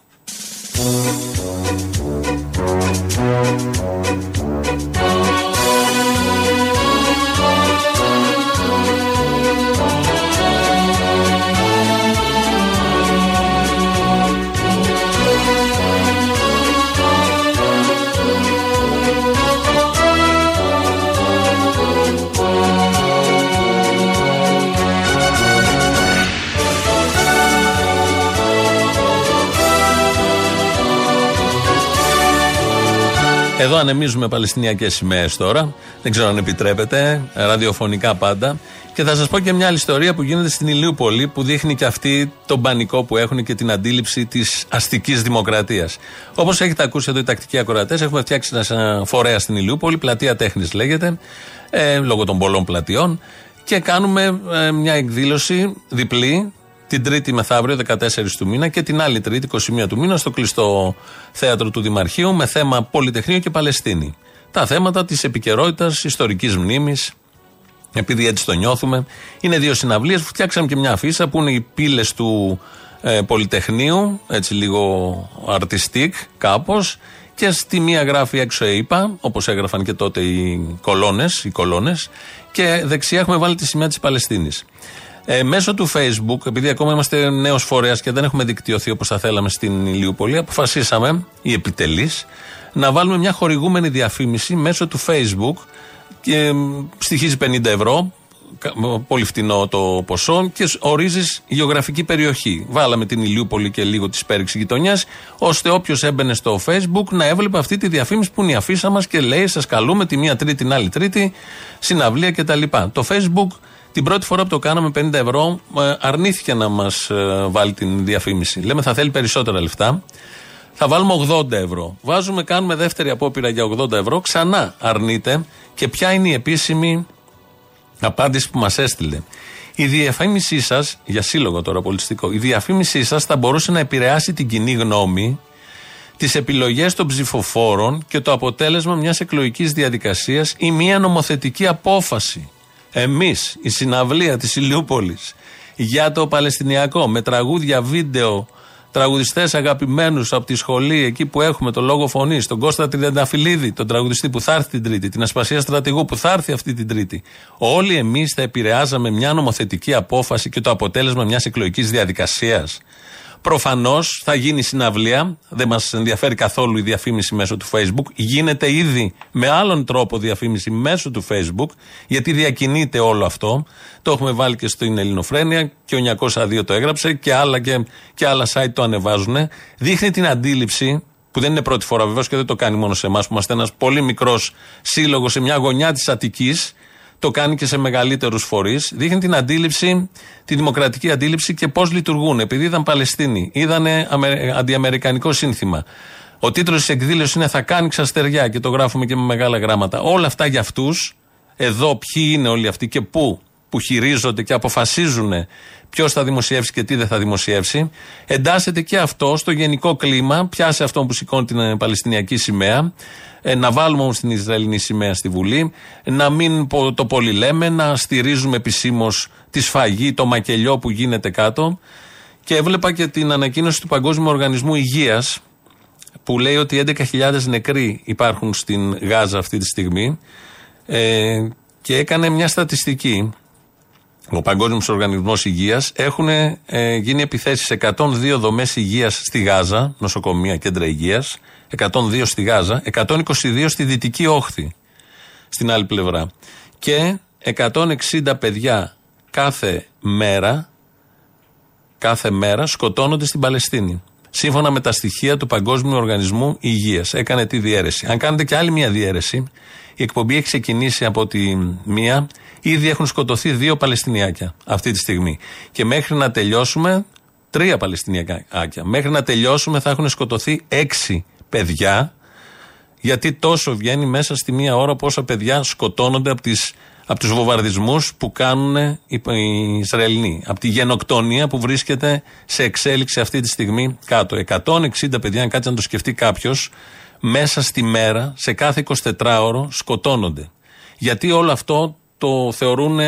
Εδώ ανεμίζουμε Παλαιστινιακές σημαίες τώρα. Δεν ξέρω αν επιτρέπεται, ραδιοφωνικά πάντα. Και θα σας πω και μια άλλη ιστορία που γίνεται στην Ηλιούπολη που δείχνει και αυτή τον πανικό που έχουν και την αντίληψη της αστικής δημοκρατίας. Όπως έχετε ακούσει εδώ οι τακτικοί ακροατές, έχουμε φτιάξει ένα φορέα στην Ηλιούπολη, πλατεία τέχνης λέγεται, ε, λόγω των πολλών πλατιών. Και κάνουμε ε, μια εκδήλωση διπλή την Τρίτη μεθαύριο, 14 του μήνα, και την άλλη Τρίτη, 21 του μήνα, στο κλειστό θέατρο του Δημαρχείου, με θέμα Πολυτεχνείο και Παλαιστίνη. Τα θέματα της επικαιρότητας, ιστορικής μνήμης, επειδή έτσι το νιώθουμε. Είναι δύο συναυλίες που φτιάξαμε και μια αφίσα που είναι οι πύλες του ε, Πολυτεχνείου, έτσι λίγο artistic κάπως. Και στη μία γράφει έξω ΕΙΠΑ, όπως έγραφαν και τότε οι κολόνες, οι κολόνες, και δεξιά έχουμε βάλει τη σημαία της Παλαιστίνης. Ε, μέσω του Facebook, επειδή ακόμα είμαστε νέος φορέας και δεν έχουμε δικτυωθεί όπως θα θέλαμε στην Ηλιούπολη, αποφασίσαμε, οι επιτελείς, να βάλουμε μια χορηγούμενη διαφήμιση μέσω του Facebook και ε, στοιχίζει 50 ευρώ, κα- πολύ φτηνό το ποσό και ορίζεις γεωγραφική περιοχή. Βάλαμε την Ηλιούπολη και λίγο τη πέριξη γειτονιάς, ώστε όποιος έμπαινε στο Facebook να έβλεπε αυτή τη διαφήμιση που είναι η αφίσα μας και λέει: Σας καλούμε τη μία Τρίτη, την άλλη Τρίτη, συναυλία κτλ. Το Facebook την πρώτη φορά που το κάναμε 50 ευρώ ε, αρνήθηκε να μας βάλει την διαφήμιση. Λέμε θα θέλει περισσότερα λεφτά. Θα βάλουμε 80 ευρώ. Βάζουμε, κάνουμε δεύτερη απόπειρα για 80 ευρώ. Ξανά αρνείται. Και ποια είναι η επίσημη Απάντηση που μας έστειλε. Η διαφήμισή σας, για σύλλογο τώρα πολιτιστικό, η διαφήμισή σας θα μπορούσε να επηρεάσει την κοινή γνώμη, τις επιλογές των ψηφοφόρων και το αποτέλεσμα μιας εκλογικής διαδικασίας ή μια νομοθετική απόφαση. Εμείς, η συναυλία της Ηλιούπολης για το Παλαιστινιακό, με τραγούδια, βίντεο, τραγουδιστές αγαπημένους από τη σχολή, εκεί που έχουμε το λόγο φωνή, τον Κώστα Τριανταφυλλίδη, τον τραγουδιστή που θα έρθει την Τρίτη, την Ασπασία Στρατηγού που θα έρθει αυτή την Τρίτη. Όλοι εμείς θα επηρεάζαμε μια νομοθετική απόφαση και το αποτέλεσμα μιας εκλογικής διαδικασίας. Προφανώς θα γίνει συναυλία. Δεν μας ενδιαφέρει καθόλου η διαφήμιση μέσω του Facebook. Γίνεται ήδη με άλλον τρόπο διαφήμιση μέσω του Facebook, γιατί διακινείται όλο αυτό. Το έχουμε βάλει και στην Ελληνοφρένεια και ο 902 το έγραψε και άλλα, και, και άλλα site το ανεβάζουν. Δείχνει την αντίληψη, που δεν είναι πρώτη φορά βεβαίως και δεν το κάνει μόνο σε εμάς, που είμαστε ένας πολύ μικρός σύλλογος σε μια γωνιά της Αττικής, το κάνει και σε μεγαλύτερους φορείς. Δείχνει την αντίληψη, τη δημοκρατική αντίληψη και πώς λειτουργούν. Επειδή ήταν Παλαιστίνοι, είδαν αντιαμερικανικό σύνθημα. Ο τίτλος της εκδήλωσης είναι Θα κάνει ξαστεριά και το γράφουμε και με μεγάλα γράμματα. Όλα αυτά για αυτούς, εδώ ποιοι είναι όλοι αυτοί και πού, που χειρίζονται και αποφασίζουν ποιος θα δημοσιεύσει και τι δεν θα δημοσιεύσει. Εντάσσεται και αυτό στο γενικό κλίμα. Πιάσε αυτό που σηκώνει την ε, Παλαιστινιακή σημαία. Ε, να βάλουμε όμως την Ισραηλινή σημαία στη Βουλή. Να μην πο- το πολύ λέμε. Να στηρίζουμε επισήμως τη σφαγή, το μακελιό που γίνεται κάτω. Και έβλεπα και την ανακοίνωση του Παγκόσμιου Οργανισμού Υγείας που λέει ότι 11.000 νεκροί υπάρχουν στην Γάζα αυτή τη στιγμή. Ε, και έκανε μια στατιστική ο Παγκόσμιος Οργανισμός Υγείας έχουν ε, γίνει επιθέσεις σε 102 δομές υγείας στη Γάζα, νοσοκομεία, κέντρα υγείας, 102 στη Γάζα, 122 στη Δυτική Όχθη, στην άλλη πλευρά. Και 160 παιδιά κάθε μέρα, κάθε μέρα σκοτώνονται στην Παλαιστίνη. Σύμφωνα με τα στοιχεία του Παγκόσμιου Οργανισμού Υγείας. Έκανε τη διαίρεση. Αν κάνετε και άλλη μια διαίρεση, η εκπομπή έχει ξεκινήσει από τη μία. Ήδη έχουν σκοτωθεί δύο Παλαιστινιάκια αυτή τη στιγμή. Και μέχρι να τελειώσουμε, τρία Παλαιστινιάκια. Μέχρι να τελειώσουμε θα έχουν σκοτωθεί έξι παιδιά. Γιατί τόσο βγαίνει μέσα στη μία ώρα πόσα παιδιά σκοτώνονται από, τις, από τους βομβαρδισμούς που κάνουν οι, οι Ισραηλοί. Από τη γενοκτονία που βρίσκεται σε εξέλιξη αυτή τη στιγμή κάτω. 160 παιδιά, αν κάτσει να το σκεφτεί κάποιος, μέσα στη μέρα, σε κάθε 24ωρο σκοτώνονται. Γιατί όλο αυτό το θεωρούν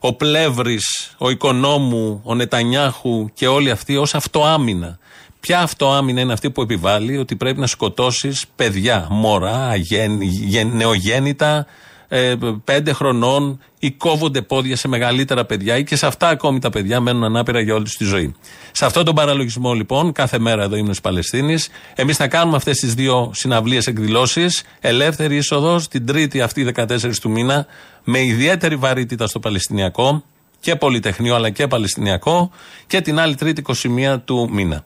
ο Πλεύρης, ο Οικονόμου, ο Νετανιάχου και όλοι αυτοί ως αυτοάμυνα. Ποια αυτοάμυνα είναι αυτή που επιβάλλει ότι πρέπει να σκοτώσεις παιδιά, μωρά, αγεν, γεν- νεογέννητα, ε, πέντε χρονών ή κόβονται πόδια σε μεγαλύτερα παιδιά ή και σε αυτά ακόμη τα παιδιά μένουν ανάπηρα για όλη τους τη ζωή. Σε αυτόν τον παραλογισμό λοιπόν, κάθε μέρα εδώ ήμουν Παλαιστίνης, εμείς θα κάνουμε αυτές τις δύο συναυλίες εκδηλώσεις. Ελεύθερη είσοδος την Τρίτη αυτή 14 του μήνα, με ιδιαίτερη βαρύτητα στο Παλαιστινιακό και Πολυτεχνείο αλλά και Παλαιστινιακό και την άλλη Τρίτη 21 του μήνα.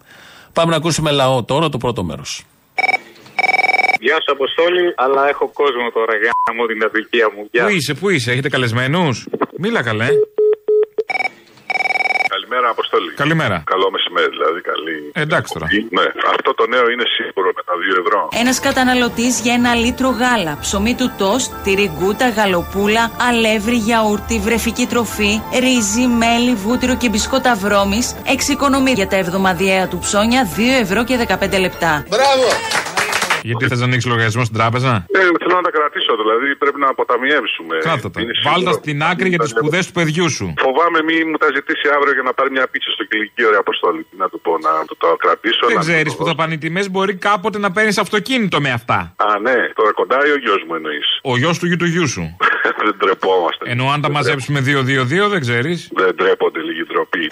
Πάμε να ακούσουμε λαό τώρα το πρώτο μέρος. Γεια σου, Αποστόλη, αλλά έχω κόσμο τώρα για να μου την αδικία μου. Γεια. Πού είσαι, πού είσαι, έχετε καλεσμένους; Μίλα καλέ. Καλημέρα, Αποστόλη. Καλημέρα. Καλό μεσημέρι, δηλαδή. Καλή. Εντάξει τώρα. Ναι, αυτό το νέο είναι σίγουρο με τα 2 ευρώ. Ένας καταναλωτής για ένα λίτρο γάλα, ψωμί του τόστ, τυρί γκούτα, γαλοπούλα, αλεύρι, γιαούρτι, βρεφική τροφή, ρύζι, μέλι, βούτυρο και μπισκότα βρώμης, εξοικονομεί για τα εβδομαδιαία του ψώνια 2 ευρώ και 15 λεπτά. Μπράβο! Γιατί θες να ανοίξεις λογαριασμό στην τράπεζα; Ε, θέλω να τα κρατήσω, δηλαδή πρέπει να αποταμιεύσουμε. Κράτα τα. Είναι σίγουρο. Βάλτα στην άκρη για τις σπουδές του παιδιού σου. Φοβάμαι μη μου τα ζητήσει αύριο για να πάρει μια πίτσα στο κηλικείο, ρε Αποστόλη. Τι Να του πω, να το, το κρατήσω. Δεν να ξέρεις το που θα πάνε οι τιμές, μπορεί κάποτε να παίρνεις αυτοκίνητο με αυτά. Α, ναι, τώρα κοντάει ο γιος μου εννοείς. Ο γιος του γιου του γιου σου. δεν τρεπόμαστε. Ενώ αν τα μαζέψουμε 2-2-2 δεν ξέρεις. Δεν τρέπονται λίγη ντροπή.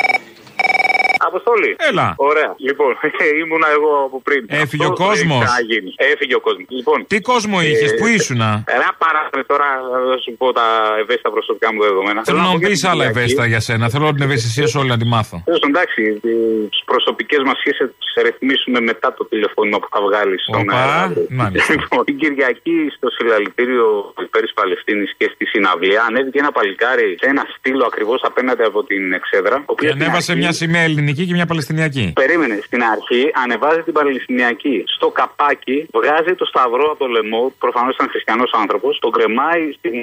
Αποστόλη. Έλα. Ωραία. Λοιπόν, ήμουνα εγώ από πριν. Έφυγε ο Αυτό κόσμος. έχει ξαναγίνει. Έφυγε ο κόσμος. Λοιπόν, Τι κόσμο είχες, ε, πού ήσουνα; Ένα παράδειγμα τώρα, θα σου πω τα ευαίσθητα προσωπικά μου δεδομένα. Θέλω να πω μου για πει την άλλα Κυριακή. ευαίσθητα για σένα. Θέλω την ευαισθησία σου όλη να τη μάθω. Τέλο πάντων, εντάξει, τις προσωπικές μας σχέσεις θα τις ρυθμίσουμε μετά το τηλεφώνημα που θα βγάλεις στον Οπα, αέρα. μάλιστα. Λοιπόν, την Κυριακή στο συλλαλητήριο υπέρ τη Παλαιστίνης και στη συναυλία ανέβηκε ένα παλικάρι σε ένα στήλο ακριβώς απέναντι από την εξέδρα. ο Και οποίος στην ανέβασε αρχή- μια σημαία ελληνική ελληνική και μια Παλαιστινιακή. Περίμενε. Στην αρχή ανεβάζει την Παλαιστινιακή. Στο καπάκι βγάζει το σταυρό από το λαιμό. Προφανώς ήταν χριστιανός άνθρωπος. Τον κρεμάει στην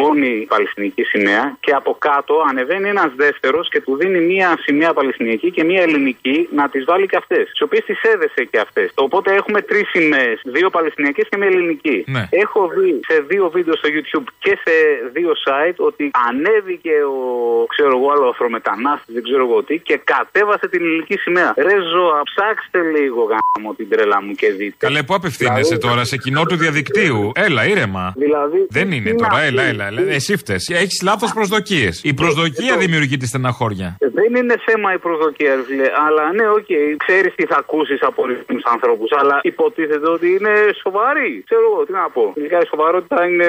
μόνη Παλαιστινική σημαία. Και από κάτω ανεβαίνει ένας δεύτερος και του δίνει μία σημαία Παλαιστινιακή και μία ελληνική να τις βάλει και αυτές. Τις οποίες τις έδεσε και αυτές. Οπότε έχουμε τρεις σημαίες. Δύο Παλαιστινιακές και μία ελληνική. Ναι. Έχω δει σε δύο βίντεο στο YouTube και σε δύο site ότι ανέβηκε ο ξέρω εγώ άλλο αφρομετανάστη, δεν ξέρω εγώ τι, και κατέβασε την ελληνική σημαία. Ρε ζώα, ψάξτε λίγο γάμο την τρέλα μου και δείτε. Καλέ, πού απευθύνεσαι Δηλαδή- τώρα, σε κοινό του διαδικτύου; Έλα, ήρεμα. Δηλαδή, Δεν είναι τι τώρα, να έλα, πει. έλα. έλα. Εσύ φταίει. Έχεις λάθος προσδοκίες. Η προσδοκία δημιουργεί τη στεναχώρια. Δεν είναι θέμα η προσδοκία, ρε φίλε. Αλλά ναι, οκ, ξέρεις τι θα ακούσεις από ορισμένους ανθρώπους. Αλλά υποτίθεται ότι είναι σοβαροί. Ξέρω εγώ, τι να πω. Ειδικά η σοβαρότητα είναι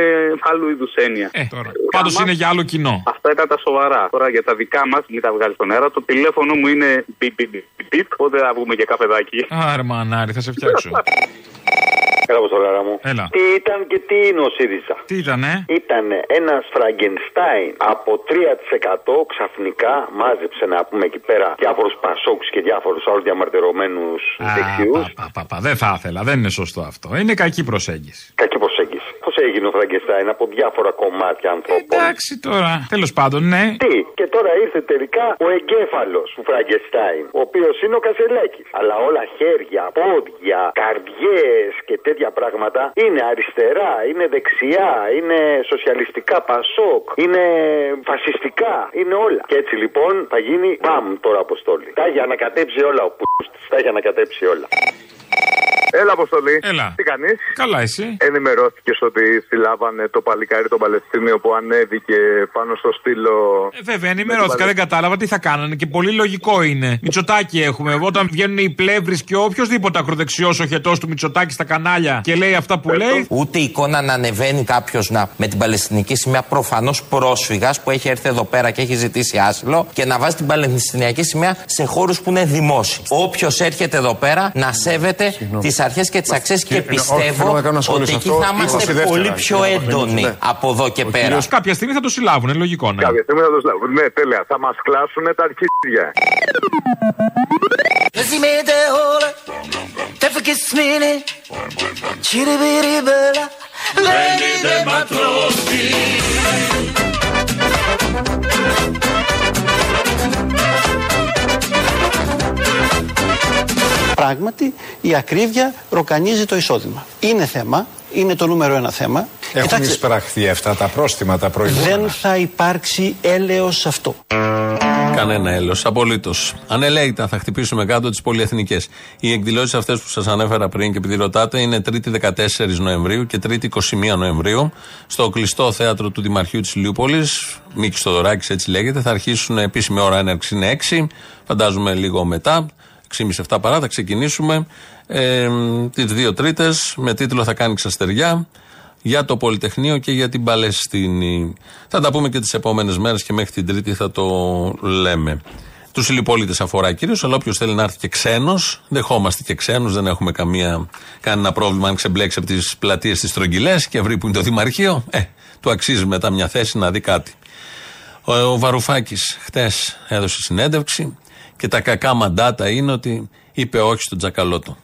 άλλου είδους έννοια. Ε, τώρα. Πάντως είναι για άλλο κοινό. Αυτά ήταν τα σοβαρά. Τώρα για τα δικά μας, μην τα βγάλεις στον αέρα. Το τηλέφωνο μου είναι πιπ, πιπ, πιπ, πιπ, οπότε θα βγούμε και καφεδάκι. Άρε μανάρι, θα σε φτιάξω. Έλα, Αποστολάρα μου. Έλα. Τι ήταν και τι είναι ο ΣΥΡΙΖΑ; Τι ήτανε; Ήταν ένας Φραγκενστάιν από 3% ξαφνικά μάζεψε να πούμε εκεί πέρα διάφορους Πασόκου και διάφορους άλλους διαμαρτυρωμένους δεξιούς. Πα, πα, πα, δεν θα ήθελα, δεν είναι σωστό αυτό. Είναι κακή προσέγγιση. Κακή προσέγγιση. Πώς έγινε ο Φραγκενστάιν από διάφορα κομμάτια ανθρώπων. Εντάξει τώρα. Τέλος πάντων, ναι. Τι, και τώρα ήρθε τελικά ο εγκέφαλος του Φραγκεστάιν, ο οποίος είναι ο Κασελάκης. Αλλά όλα χέρια, πόδια, καρδιές και τέτοια πράγματα είναι αριστερά, είναι δεξιά, είναι σοσιαλιστικά πασόκ, είναι φασιστικά, είναι όλα. Και έτσι λοιπόν θα γίνει μπαμ τώρα αποστόλη. Τα έχει ανακατέψει όλα ο που τα έχει ανακατέψει όλα. Έλα, Αποστολή. Έλα. Τι κάνεις; Καλά, εσύ. Ενημερώθηκες ότι συλλάβανε το παλικάρι τον Παλαιστίνιο που ανέβηκε πάνω στο στήλο. Ε, βέβαια, ενημερώθηκα, δεν κατάλαβα τι θα κάνανε και πολύ λογικό είναι. Μητσοτάκι έχουμε. Όταν βγαίνουν οι πλεύρεις και οποιοδήποτε ακροδεξιός οχετός του Μητσοτάκι στα κανάλια και λέει αυτά που λέει. Ούτε εικόνα να ανεβαίνει κάποιος με την Παλαιστινική σημαία, προφανώς πρόσφυγας που έχει έρθει εδώ πέρα και έχει ζητήσει άσυλο και να βάζει την Παλαιστινιακή σημαία σε χώρους που είναι δημόσιοι. Όποιος έρχεται εδώ πέρα να σέβεται τις αρχές και τις αξίες και πιστεύω ότι εκεί θα είμαστε πολύ πιο έντονοι από εδώ και πέρα. Κυρίως κάποια στιγμή θα το συλλάβουν, είναι λογικό. Ναι. Κάποια στιγμή θα το συλλάβουν. Ναι, τέλεια. Θα μας κλάσουν τα αρχίδια. Sie mir der Πράγματι, η ακρίβεια ροκανίζει το εισόδημα. Είναι θέμα, είναι το νούμερο ένα θέμα. Έχουν Κοιτάξτε, εισπραχθεί αυτά τα πρόστιμα, τα προηγούμενα. δεν θα υπάρξει έλεος σε αυτό. Κανένα έλεος. Απολύτως. Ανελέητα θα χτυπήσουμε κάτω τις πολυεθνικές. Οι εκδηλώσεις αυτές που σας ανέφερα πριν και επειδή ρωτάτε είναι 3η 14 Νοεμβρίου και 3η 21 Νοεμβρίου στο κλειστό θέατρο του Δημαρχείου της Λιούπολη. Μίκης Στοδωράκη έτσι λέγεται. Θα αρχίσουν επίσημη ώρα έναρξη είναι 6. Φαντάζομαι λίγο μετά. 6.30-7 παρά θα ξεκινήσουμε ε, τις δύο τρίτες με τίτλο Θα κάνει ξαστεριά για το Πολυτεχνείο και για την Παλαιστίνη. Θα τα πούμε και τις επόμενες μέρες και μέχρι την Τρίτη θα το λέμε. Τους συλληπολίτε αφορά κυρίως, αλλά όποιος θέλει να έρθει και ξένος, δεχόμαστε και ξένους, δεν έχουμε καμία, κανένα πρόβλημα αν ξεμπλέξει από τις πλατείες τη Τρογγυλέ και βρει που είναι το Δημαρχείο. Ε, του αξίζει μετά μια θέση να δει κάτι. Ο, ο Βαρουφάκης χτες έδωσε συνέντευξη και τα κακά μαντάτα είναι ότι είπε όχι στον Τζακαλώτο.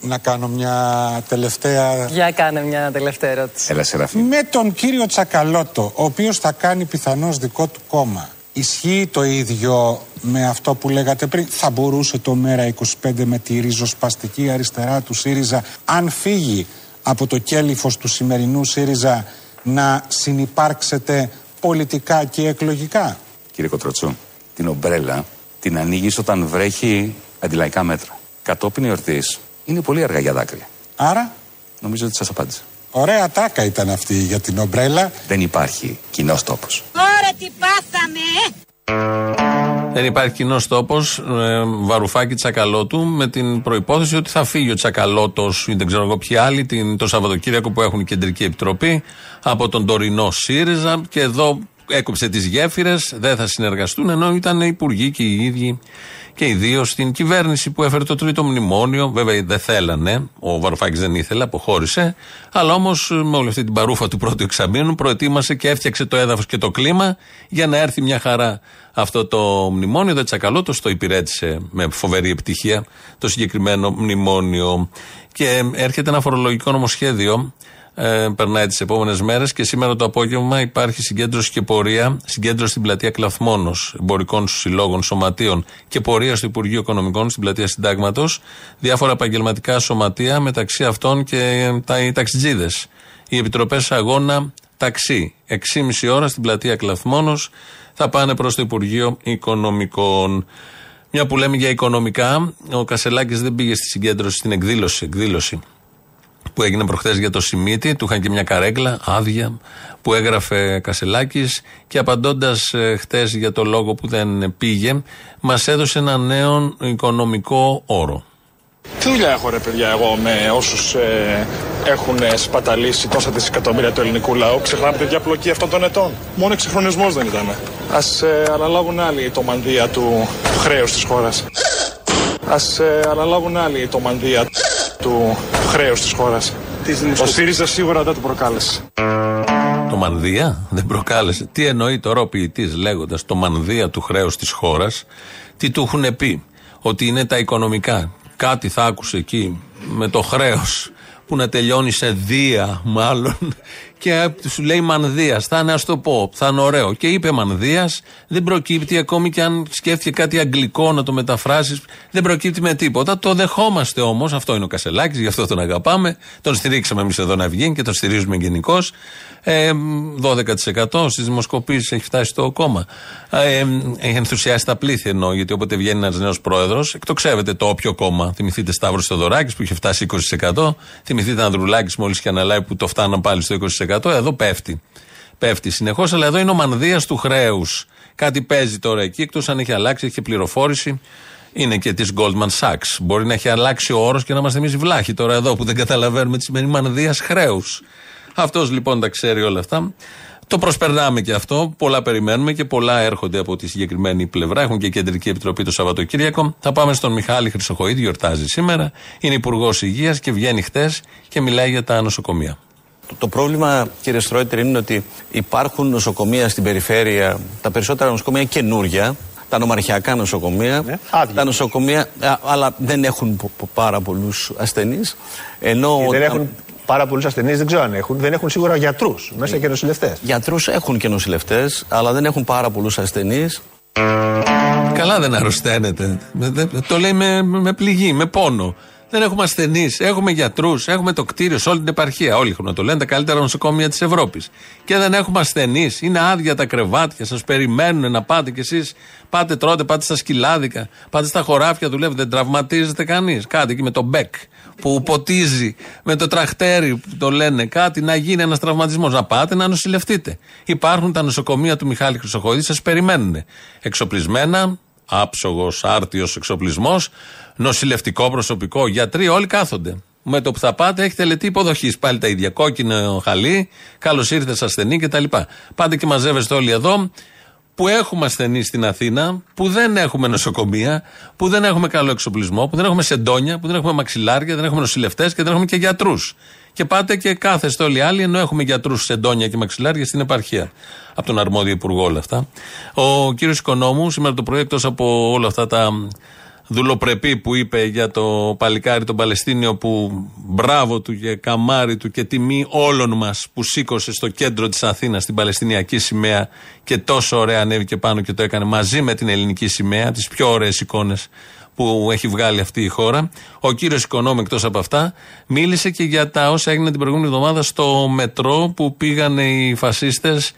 Να κάνω μια τελευταία... Για κάνε μια τελευταία ερώτηση. Έλα, Σεραφή. Με τον κύριο Τσακαλώτο, ο οποίος θα κάνει πιθανώς δικό του κόμμα. Ισχύει το ίδιο με αυτό που λέγατε πριν; Θα μπορούσε το ΜΕΡΑ25 με τη ριζοσπαστική αριστερά του ΣΥΡΙΖΑ, αν φύγει από το κέλυφος του σημερινού ΣΥΡΙΖΑ, να συνυπάρξετε πολιτικά και εκλογικά; Κύριε Κοτροτσού, την ομπρέλα την ανοίγεις όταν βρέχει αντιλαϊκά μέτρα. Κατόπιν εορτής είναι πολύ αργά για δάκρυα. Άρα, Νομίζω ότι σας απάντησα. ωραία τάκα ήταν αυτή για την ομπρέλα. Δεν υπάρχει κοινός τόπος. Ωραία τι πάθαμε! Δεν υπάρχει κοινός τόπος, ε, βαρουφάκι τσακαλώτου, με την προπόθεση ότι θα φύγει ο τσακαλώτος ή δεν ξέρω εγώ ποιοι άλλοι την, το Σαββατοκύριακο που έχουν κεντρική επιτροπή από τον τωρινό ΣΥΡΙΖΑ και εδώ έκοψε τις γέφυρες, δεν θα συνεργαστούν, ενώ ήταν υπουργοί και οι ίδιοι και οι δύο στην κυβέρνηση που έφερε το τρίτο μνημόνιο. Βέβαια δεν θέλανε, ο Βαρουφάκης δεν ήθελε, αποχώρησε. Αλλά όμως με όλη αυτή την παρούφα του πρώτου εξαμήνου προετοίμασε και έφτιαξε το έδαφος και το κλίμα για να έρθει μια χαρά αυτό το μνημόνιο. Δεν τσακαλώτος το υπηρέτησε με φοβερή επιτυχία το συγκεκριμένο μνημόνιο. Και έρχεται ένα φορολογικό νομοσχέδιο ε, περνάει τις επόμενες μέρες και σήμερα το απόγευμα υπάρχει συγκέντρωση και πορεία, συγκέντρωση στην πλατεία Κλαθμόνος εμπορικών συλλόγων, σωματείων και πορεία στο Υπουργείο Οικονομικών στην πλατεία Συντάγματος. Διάφορα επαγγελματικά σωματεία, μεταξύ αυτών και τα, οι ταξιτζίδες. Οι επιτροπές αγώνα ταξί. 6,5 ώρα στην πλατεία Κλαθμόνος θα πάνε προς το Υπουργείο Οικονομικών. Μια που λέμε για οικονομικά, ο Κασελάκης δεν πήγε στη συγκέντρωση, στην εκδήλωση, εκδήλωση που έγινε προχθές για το Σιμίτι, του είχαν και μια καρέκλα άδεια που έγραφε Κασελάκης και απαντώντας ε, χτε για το λόγο που δεν πήγε, μας έδωσε ένα νέο οικονομικό όρο. Τι δουλειά έχω ρε παιδιά εγώ με όσους ε, έχουν σπαταλήσει τόσα δισεκατομμύρια του ελληνικού λαού; Ξεχνάμε τη διαπλοκή αυτών των ετών. Μόνο εξυγχρονισμός δεν ήταν. Α ε, αναλάβουν άλλοι το μανδύα του, του χρέους της χώρας. Α ε, αναλάβουν άλλοι το μανδύα του χρέους της χώρας. Ο ΣΥΡΙΖΑ σίγουρα δεν το προκάλεσε. Το μανδύα δεν προκάλεσε. Τι εννοεί τώρα ο ποιητής λέγοντας το μανδύα του χρέους της χώρας, τι του έχουν πει; Ότι είναι τα οικονομικά. Κάτι θα άκουσε εκεί με το χρέος που να τελειώνει σε δία μάλλον και σου λέει Μανδία. Θα είναι, ας το πω, θα είναι ωραίο. Και είπε Μανδία, δεν προκύπτει ακόμη και αν σκέφτηκε κάτι αγγλικό να το μεταφράσεις, δεν προκύπτει με τίποτα. Το δεχόμαστε όμως, αυτό είναι ο Κασελάκης, γι' αυτό τον αγαπάμε. Τον στηρίξαμε εμείς εδώ να βγει και τον στηρίζουμε γενικώς. Ε, 12% στις δημοσκοπήσεις έχει φτάσει το κόμμα. Ε, έχει ενθουσιάσει τα πλήθη ενώ, γιατί όποτε βγαίνει ένας νέος πρόεδρος, εκτοξεύεται το όποιο κόμμα. Θυμηθείτε Σταύρος Θεοδωράκης που είχε φτάσει 20%. Θυμηθείτε Ανδρουλάκης μόλις και αναλάβει που το φτάναν πάλι στο 20%. Εδώ πέφτει. Πέφτει συνεχώς, αλλά εδώ είναι ο μανδύας του χρέους. Κάτι παίζει τώρα εκεί, εκτός αν έχει αλλάξει, έχει και πληροφόρηση. Είναι και της Goldman Sachs. Μπορεί να έχει αλλάξει ο όρος και να είμαστε εμεί βλάχοι τώρα εδώ που δεν καταλαβαίνουμε τι σημαίνει μανδύας χρέους. Αυτός λοιπόν τα ξέρει όλα αυτά. Το προσπερνάμε και αυτό. Πολλά περιμένουμε και πολλά έρχονται από τη συγκεκριμένη πλευρά. Έχουν και κεντρική επιτροπή το Σαββατοκύριακο. Θα πάμε στον Μιχάλη Χρυσοχοίδη, γιορτάζει σήμερα. Είναι υπουργός Υγείας και βγαίνει χτες και μιλάει για τα νοσοκομεία. Το πρόβλημα, κύριε Στρόιτερ, είναι ότι υπάρχουν νοσοκομεία στην περιφέρεια, τα περισσότερα νοσοκομεία καινούρια, τα νομαρχιακά νοσοκομεία. Ναι, τα νοσοκομεία, αλλά δεν έχουν πάρα πολλούς ασθενείς. Ενώ. δεν έχουν πάρα πολλούς ασθενείς, δεν ξέρω αν έχουν. Δεν έχουν σίγουρα γιατρούς μέσα και νοσηλευτές. Γιατρούς έχουν και νοσηλευτές, αλλά δεν έχουν πάρα πολλούς ασθενείς. Καλά δεν αρρωσταίνεται. Το λέει με, με πληγή, με πόνο. Δεν έχουμε ασθενείς, έχουμε γιατρούς, έχουμε το κτίριο σε όλη την επαρχία. Όλοι έχουν να το λένε τα καλύτερα νοσοκομεία της Ευρώπης. Και δεν έχουμε ασθενείς. Είναι άδεια τα κρεβάτια, σας περιμένουν να πάτε κι εσείς. Πάτε, τρώτε, πάτε στα σκυλάδικα, πάτε στα χωράφια, δουλεύετε, δεν τραυματίζετε κανείς. Κάτι εκεί με το μπέκ που ποτίζει, με το τραχτέρι που το λένε, κάτι να γίνει ένας τραυματισμός. Να πάτε να νοσηλευτείτε. Υπάρχουν τα νοσοκομεία του Μιχάλη Χρυσοχοίδης, σας περιμένουν. Εξοπλισμένα, άψογος, άρτιος εξοπλισμός, νοσηλευτικό προσωπικό, γιατροί, όλοι κάθονται. Με το που θα πάτε έχει τελετή υποδοχής. Πάλι τα ίδια. Κόκκινο χαλί, καλώς ήρθες ασθενή κτλ. Πάτε και μαζεύεστε όλοι εδώ που έχουμε ασθενεί στην Αθήνα, που δεν έχουμε νοσοκομεία, που δεν έχουμε καλό εξοπλισμό, που δεν έχουμε σεντόνια, που δεν έχουμε μαξιλάρια, δεν έχουμε νοσηλευτές και δεν έχουμε και γιατρούς. Και πάτε και κάθεστε όλοι οι άλλοι, ενώ έχουμε γιατρούς, σεντόνια και μαξιλάρια στην επαρχία. Από τον αρμόδιο υπουργό όλα αυτά. Ο κύριος Οικονόμου, σήμερα το πρωί, εκτός από όλα αυτά τα δουλοπρεπή που είπε για το παλικάρι τον Παλαιστίνιο που μπράβο του και καμάρι του και τιμή όλων μας που σήκωσε στο κέντρο της Αθήνας την Παλαιστινιακή σημαία και τόσο ωραία ανέβηκε πάνω και το έκανε μαζί με την ελληνική σημαία, τις πιο ωραίες εικόνες που έχει βγάλει αυτή η χώρα. Ο κύριος Οικονόμη, εκτός από αυτά, μίλησε και για τα όσα έγιναν την προηγούμενη εβδομάδα στο μετρό που πήγαν οι φασίστες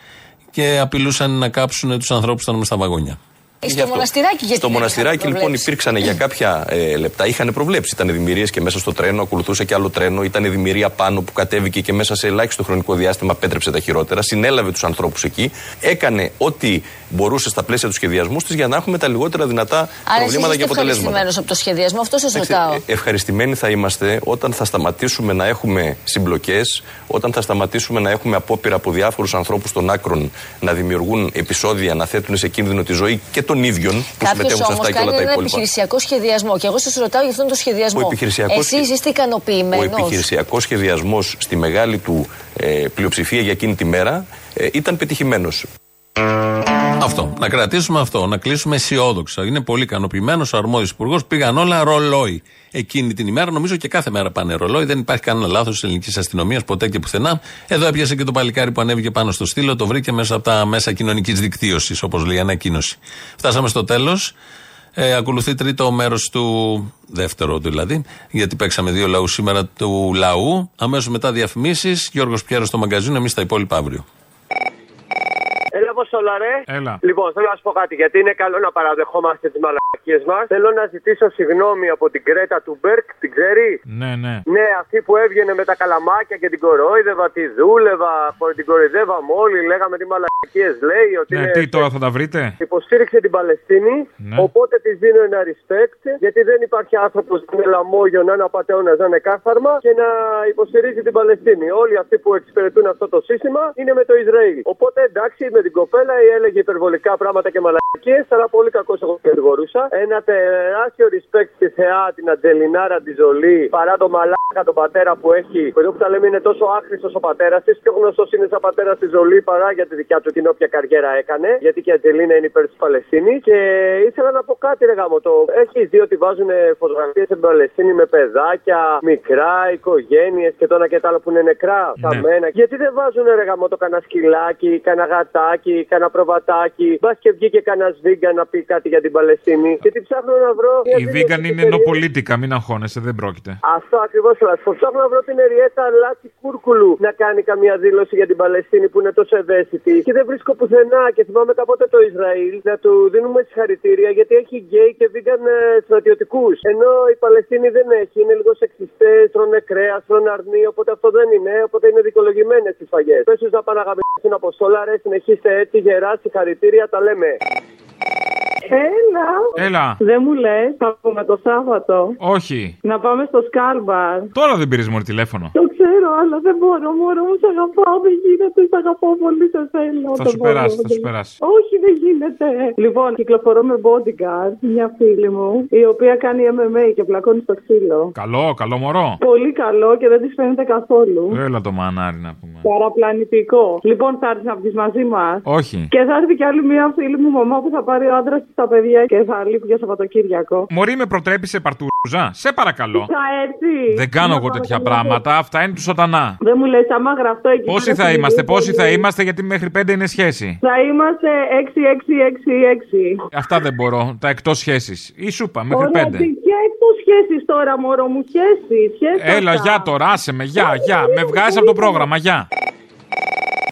και απειλούσαν να κάψουν τους ανθρώπους που ήταν με στα βαγόνια. Στο μοναστηράκι, γιατί Στο μοναστηράκι λοιπόν υπήρξαν για κάποια ε, λεπτά. Είχαν προβλέψει. Ήταν δημιουργίες και μέσα στο τρένο, ακολουθούσε και άλλο τρένο. Ήταν δημιουργία πάνω που κατέβηκε και μέσα σε ελάχιστο χρονικό διάστημα πέτρεψε τα χειρότερα. Συνέλαβε τους ανθρώπους εκεί. Έκανε ό,τι μπορούσε στα πλαίσια του σχεδιασμού της για να έχουμε τα λιγότερα δυνατά Άρα εσείς προβλήματα είστε και αποτελέσματα. ευχαριστημένος από το σχεδιασμό, αυτό σας Κοιτάξτε, ρωτάω. ε, Ευχαριστημένοι θα είμαστε όταν θα σταματήσουμε να έχουμε συμπλοκές, όταν θα σταματήσουμε να έχουμε απόπειρα από διάφορους ανθρώπους των άκρων να δημιουργούν επεισόδια, να θέτουν σε κίνδυνο τη ζωή και των ίδιων που Κάποιος συμμετέχουν σε όμως αυτά και κάνει όλα τα έναν υπόλοιπα. επιχειρησιακό σχεδιασμό και εγώ σας ρωτάω για αυτόν τον σχεδιασμό. Ο επιχειρησιακός Εσείς σχε- είστε Ο ικανοποιημένο. επιχειρησιακός σχεδιασμός στη μεγάλη του ε, πλειοψηφία για εκείνη τη μέρα ε, ήταν πετυχημένος. Αυτό. Να κρατήσουμε αυτό. Να κλείσουμε αισιόδοξα. Είναι πολύ ικανοποιημένος ο αρμόδιος υπουργός. Πήγαν όλα ρολόι εκείνη την ημέρα. Νομίζω και κάθε μέρα πάνε ρολόι. Δεν υπάρχει κανένα λάθος της ελληνικής αστυνομίας ποτέ και πουθενά. Εδώ έπιασε και το παλικάρι που ανέβηκε πάνω στο στήλο. Το βρήκε μέσα από τα μέσα κοινωνικής δικτύωσης, όπως λέει η ανακοίνωση. Φτάσαμε στο τέλος. Ε, ακολουθεί τρίτο μέρος του. Δεύτερο δηλαδή, γιατί παίξαμε δύο λαούς σήμερα του λαού. Αμέσως μετά διαφημίσεις. Γιώργος Πιέρος στο μαγκαζίνο, εμείς τα υπόλοιπα αύριο. Έλα, Αποστόλα, ρε. Έλα. Λοιπόν, θέλω να σου πω κάτι, γιατί είναι καλό να παραδεχόμαστε τις μαλακίες μας. Θέλω να ζητήσω συγγνώμη από την Κρέτα του Μπέρκ, την ξέρει; Ναι, ναι. Ναι, αυτή που έβγαινε με τα καλαμάκια και την κορόιδευα, τη δούλευα, την κοροϊδεύαμε όλοι, λέγαμε τι μαλακίες λέει. Ότι Ναι, είναι... τι τώρα θα τα βρείτε; Υποστήριξε την Παλαιστίνη, Ναι. οπότε της δίνω ένα respect, γιατί δεν υπάρχει άνθρωπος που είναι λαμόγιο να είναι απαταιώνα, να είναι κάθαρμα και να υποστηρίζει την Παλαιστίνη. Όλοι αυτοί που εξυπηρετούν αυτό το σύστημα είναι με το Ισραήλ. Οπότε εντάξει, με την κοπέλα η έλεγε υπερβολικά πράγματα και μαλακίες, αλλά πολύ κακός εγώ κατηγορούσα. Ένα τεράστιο respect στη θεά την Αντζελινάρα τη Ζολή, παρά το μαλάκα τον πατέρα που έχει. Που εδώ που τα λέμε είναι τόσο άχρηστος ο πατέρας της, πιο γνωστός είναι σαν πατέρας της Ζολή παρά για τη δικιά του την όποια καριέρα έκανε. Γιατί και η Αντζελίνα είναι υπέρ της Παλαιστίνη. Και ήθελα να πω κάτι, ρε γάμο. Το έχει δει ότι βάζουν φωτογραφίες στην Παλαιστίνη με παιδάκια, μικρά, οικογένειες και το ένα και το άλλο που είναι νεκρά. Θαμμένα. Γιατί δεν βάζουν ρε γάμο το κανένα σκυλάκι, κανένα γατάκι, κανένα προβατάκι. Μπας και βγήκε κανένας βίγκα να πει κάτι για την Παλαιστίνη. Και τι ψάχνω να βρω. μια Η δήλωση vegan της είναι εταιρείας- νοπολίτικα, μην αγχώνεσαι, δεν πρόκειται. αυτό ακριβώς θέλω να σου πω. Ψάχνω να βρω την Εριέτα Λάτσι Κούρκουλου να κάνει καμία δήλωση για την Παλαιστίνη που είναι τόσο ευαίσθητη. Και δεν βρίσκω πουθενά. Και θυμάμαι κάποτε το Ισραήλ να του δίνουμε συγχαρητήρια γιατί έχει γκέι και vegan ε, στρατιωτικούς. Ενώ η Παλαιστίνη δεν έχει. Είναι λίγο σεξιστές, τρώνε κρέας, τρώνε αρνί. Οπότε αυτό δεν είναι. Οπότε είναι δικαιολογημένε τι φαγές. Πες τους να παραγαμίσουν αποστόλα, ρε, συνεχίστε έτσι γερά, συγχαρητήρια, τα λέμε. Έλα. Έλα. Δεν μου λες, θα πούμε το Σάββατο. Όχι. Να πάμε στο Σκάλμπαρ. Τώρα δεν πήρες μόνο τηλέφωνο. Το ξέρω, αλλά δεν μπορώ. Μωρό μου, σε αγαπάω. Δεν γίνεται. Σε αγαπάω πολύ. Σε θέλω. Θα Δεν σου μπορώ, περάσει, θα δεν- σου περάσει. Όχι, δεν γίνεται. Λοιπόν, κυκλοφορώ με bodyguard, μια φίλη μου, η οποία κάνει MMA και πλακώνει στο ξύλο. Καλό, καλό μωρό. Πολύ καλό και δεν της φαίνεται καθόλου. Έλα το μανάρι να πούμε. Παραπλανητικό. Λοιπόν, θα έρθεις να βγεις μαζί μας. Όχι. Και θα έρθει κι άλλη μια φίλη μου μαμά που θα πάρει ο άντρα τη στα παιδιά και θα λείπει για Σαββατοκύριακο. Μωρή με προτρέπεις σε παρτούζα; Σε παρακαλώ. Θα έρθει. Δεν κάνω Να εγώ πάμε τέτοια καμιά πράγματα. Αυτά είναι του σατανά. Δεν μου λες, άμα γραφτώ εκεί. Πόσοι πέρα θα στη είμαστε, Λιβύη, πόσοι θα είμαστε, γιατί μέχρι πέντε είναι σχέση. Θα είμαστε 6-6-6-6. Αυτά δεν μπορώ. Τα εκτός σχέσης. Ή σούπα, μέχρι Ωραία, πέντε. τι και εκτός σχέσει τώρα, μωρό μου, σχέσεις. Έλα, γεια τώρα, άσε με, γεια, γεια. Με βγάζεις από το πρόγραμμα, γεια.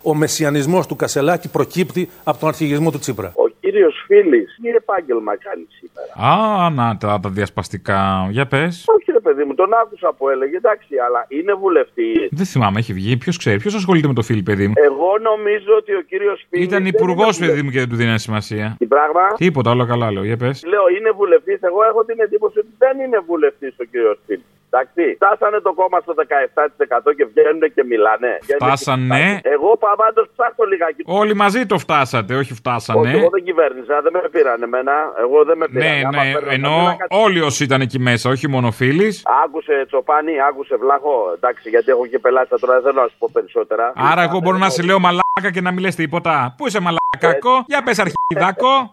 Ο μεσιανισμός του Κασελάκη προκύπτει από τον αρχηγισμό του Τσίπρα. Ο κύριο Φίλης, τι επάγγελμα κάνεις σήμερα. Α, να τα, τα διασπαστικά. Για πες. Όχι, ρε παιδί μου, τον άκουσα που έλεγε, εντάξει, αλλά είναι βουλευτή. Δεν θυμάμαι, έχει βγει. Ποιος ξέρει, ποιος ασχολείται με το φίλο, παιδί μου; Εγώ νομίζω ότι ο κύριος Φίλη. Ήταν υπουργός, παιδί μου, και δεν του δίνει σημασία. Τι πράγμα; Τίποτα, όλα καλά λέω. Για πες. Λέω είναι βουλευτής. Εγώ έχω την εντύπωση ότι δεν είναι βουλευτής ο κύριος Φίλη. Εντάξει, φτάσανε το κόμμα στο 17% και βγαίνουν και μιλάνε. Βγαίνουν και Φτάσανε. μιλάνε. Εγώ πάντως ψάχνω λιγάκι. Όλοι μαζί το φτάσατε, όχι Όχι, φτάσανε. εγώ δεν κυβέρνησα, δεν με πήραν εμένα. Εγώ δεν με πήραν. Ναι, Άμα ναι, παίρνω ενώ καθένα κάτι- όλοι όσοι ήταν εκεί μέσα, όχι μόνο φίλοι. Άκουσε Τσοπάνι, άκουσε Βλάχο. Εντάξει, γιατί έχω και πελάτη τώρα, δεν θέλω να σου πω περισσότερα. Άρα εγώ μπορώ να σε λέω μαλάκα και να μην λες τίποτα. Πού είσαι μαλάκακο, για πες αρχιδάκο.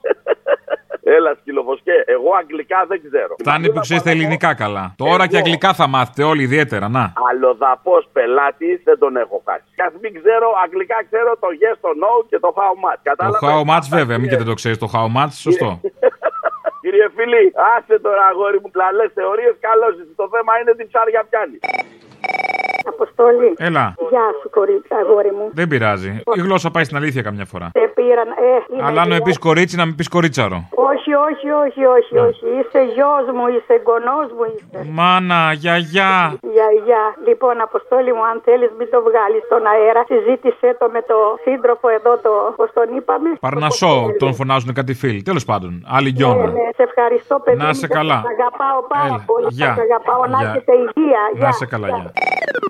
Έλα, σκυλοβοσκέ. Εγώ αγγλικά δεν ξέρω. Φτάνει που ξέρεις τα ελληνικά καλά. Τώρα και αγγλικά θα μάθετε όλοι ιδιαίτερα, να. Αλλοδαπός πελάτης δεν τον έχω χάσει. Και ας μην ξέρω, αγγλικά ξέρω το yes, το no και το how much. Το Κατάλαβες; how much βέβαια, μην και δεν το ξέρεις το how much, σωστό. Κύριε φίλοι, άσε τώρα αγόρι μου πλαλές θεωρίες. Καλώς Το θέμα είναι τι ψάρια πιάνεις. Αποστολή. Έλα. Γεια σου, κορίτσι, αγόρι μου. Δεν πειράζει. Η γλώσσα πάει στην αλήθεια καμιά φορά. Σε πήραν, ε, είμαι Αλλά αν με γιος. πεις κορίτσι, να με πεις κορίτσαρο. Όχι, όχι, όχι, όχι, όχι. Είσαι γιος μου, είσαι γονός μου, είσαι. Μάνα, γιαγιά. Γιαγιά. Λοιπόν, Αποστόλη μου, αν θέλεις, μην το βγάλεις στον αέρα. Συζήτησέ το με το σύντροφο εδώ, το πώς τον είπαμε. Παρνασό τον φωνάζουν κάτι φίλοι. Τέλος πάντων, άλλη Ναι, γιώνα. ναι, σε ευχαριστώ, παιδί. Να μου, σε και καλά. Σας αγαπάω πάρα Έλα, πολύ. γεια. Σας αγαπάω. Να Γεια. έχετε υγεία. Να Γεια. σε καλά, Γεια. γεια.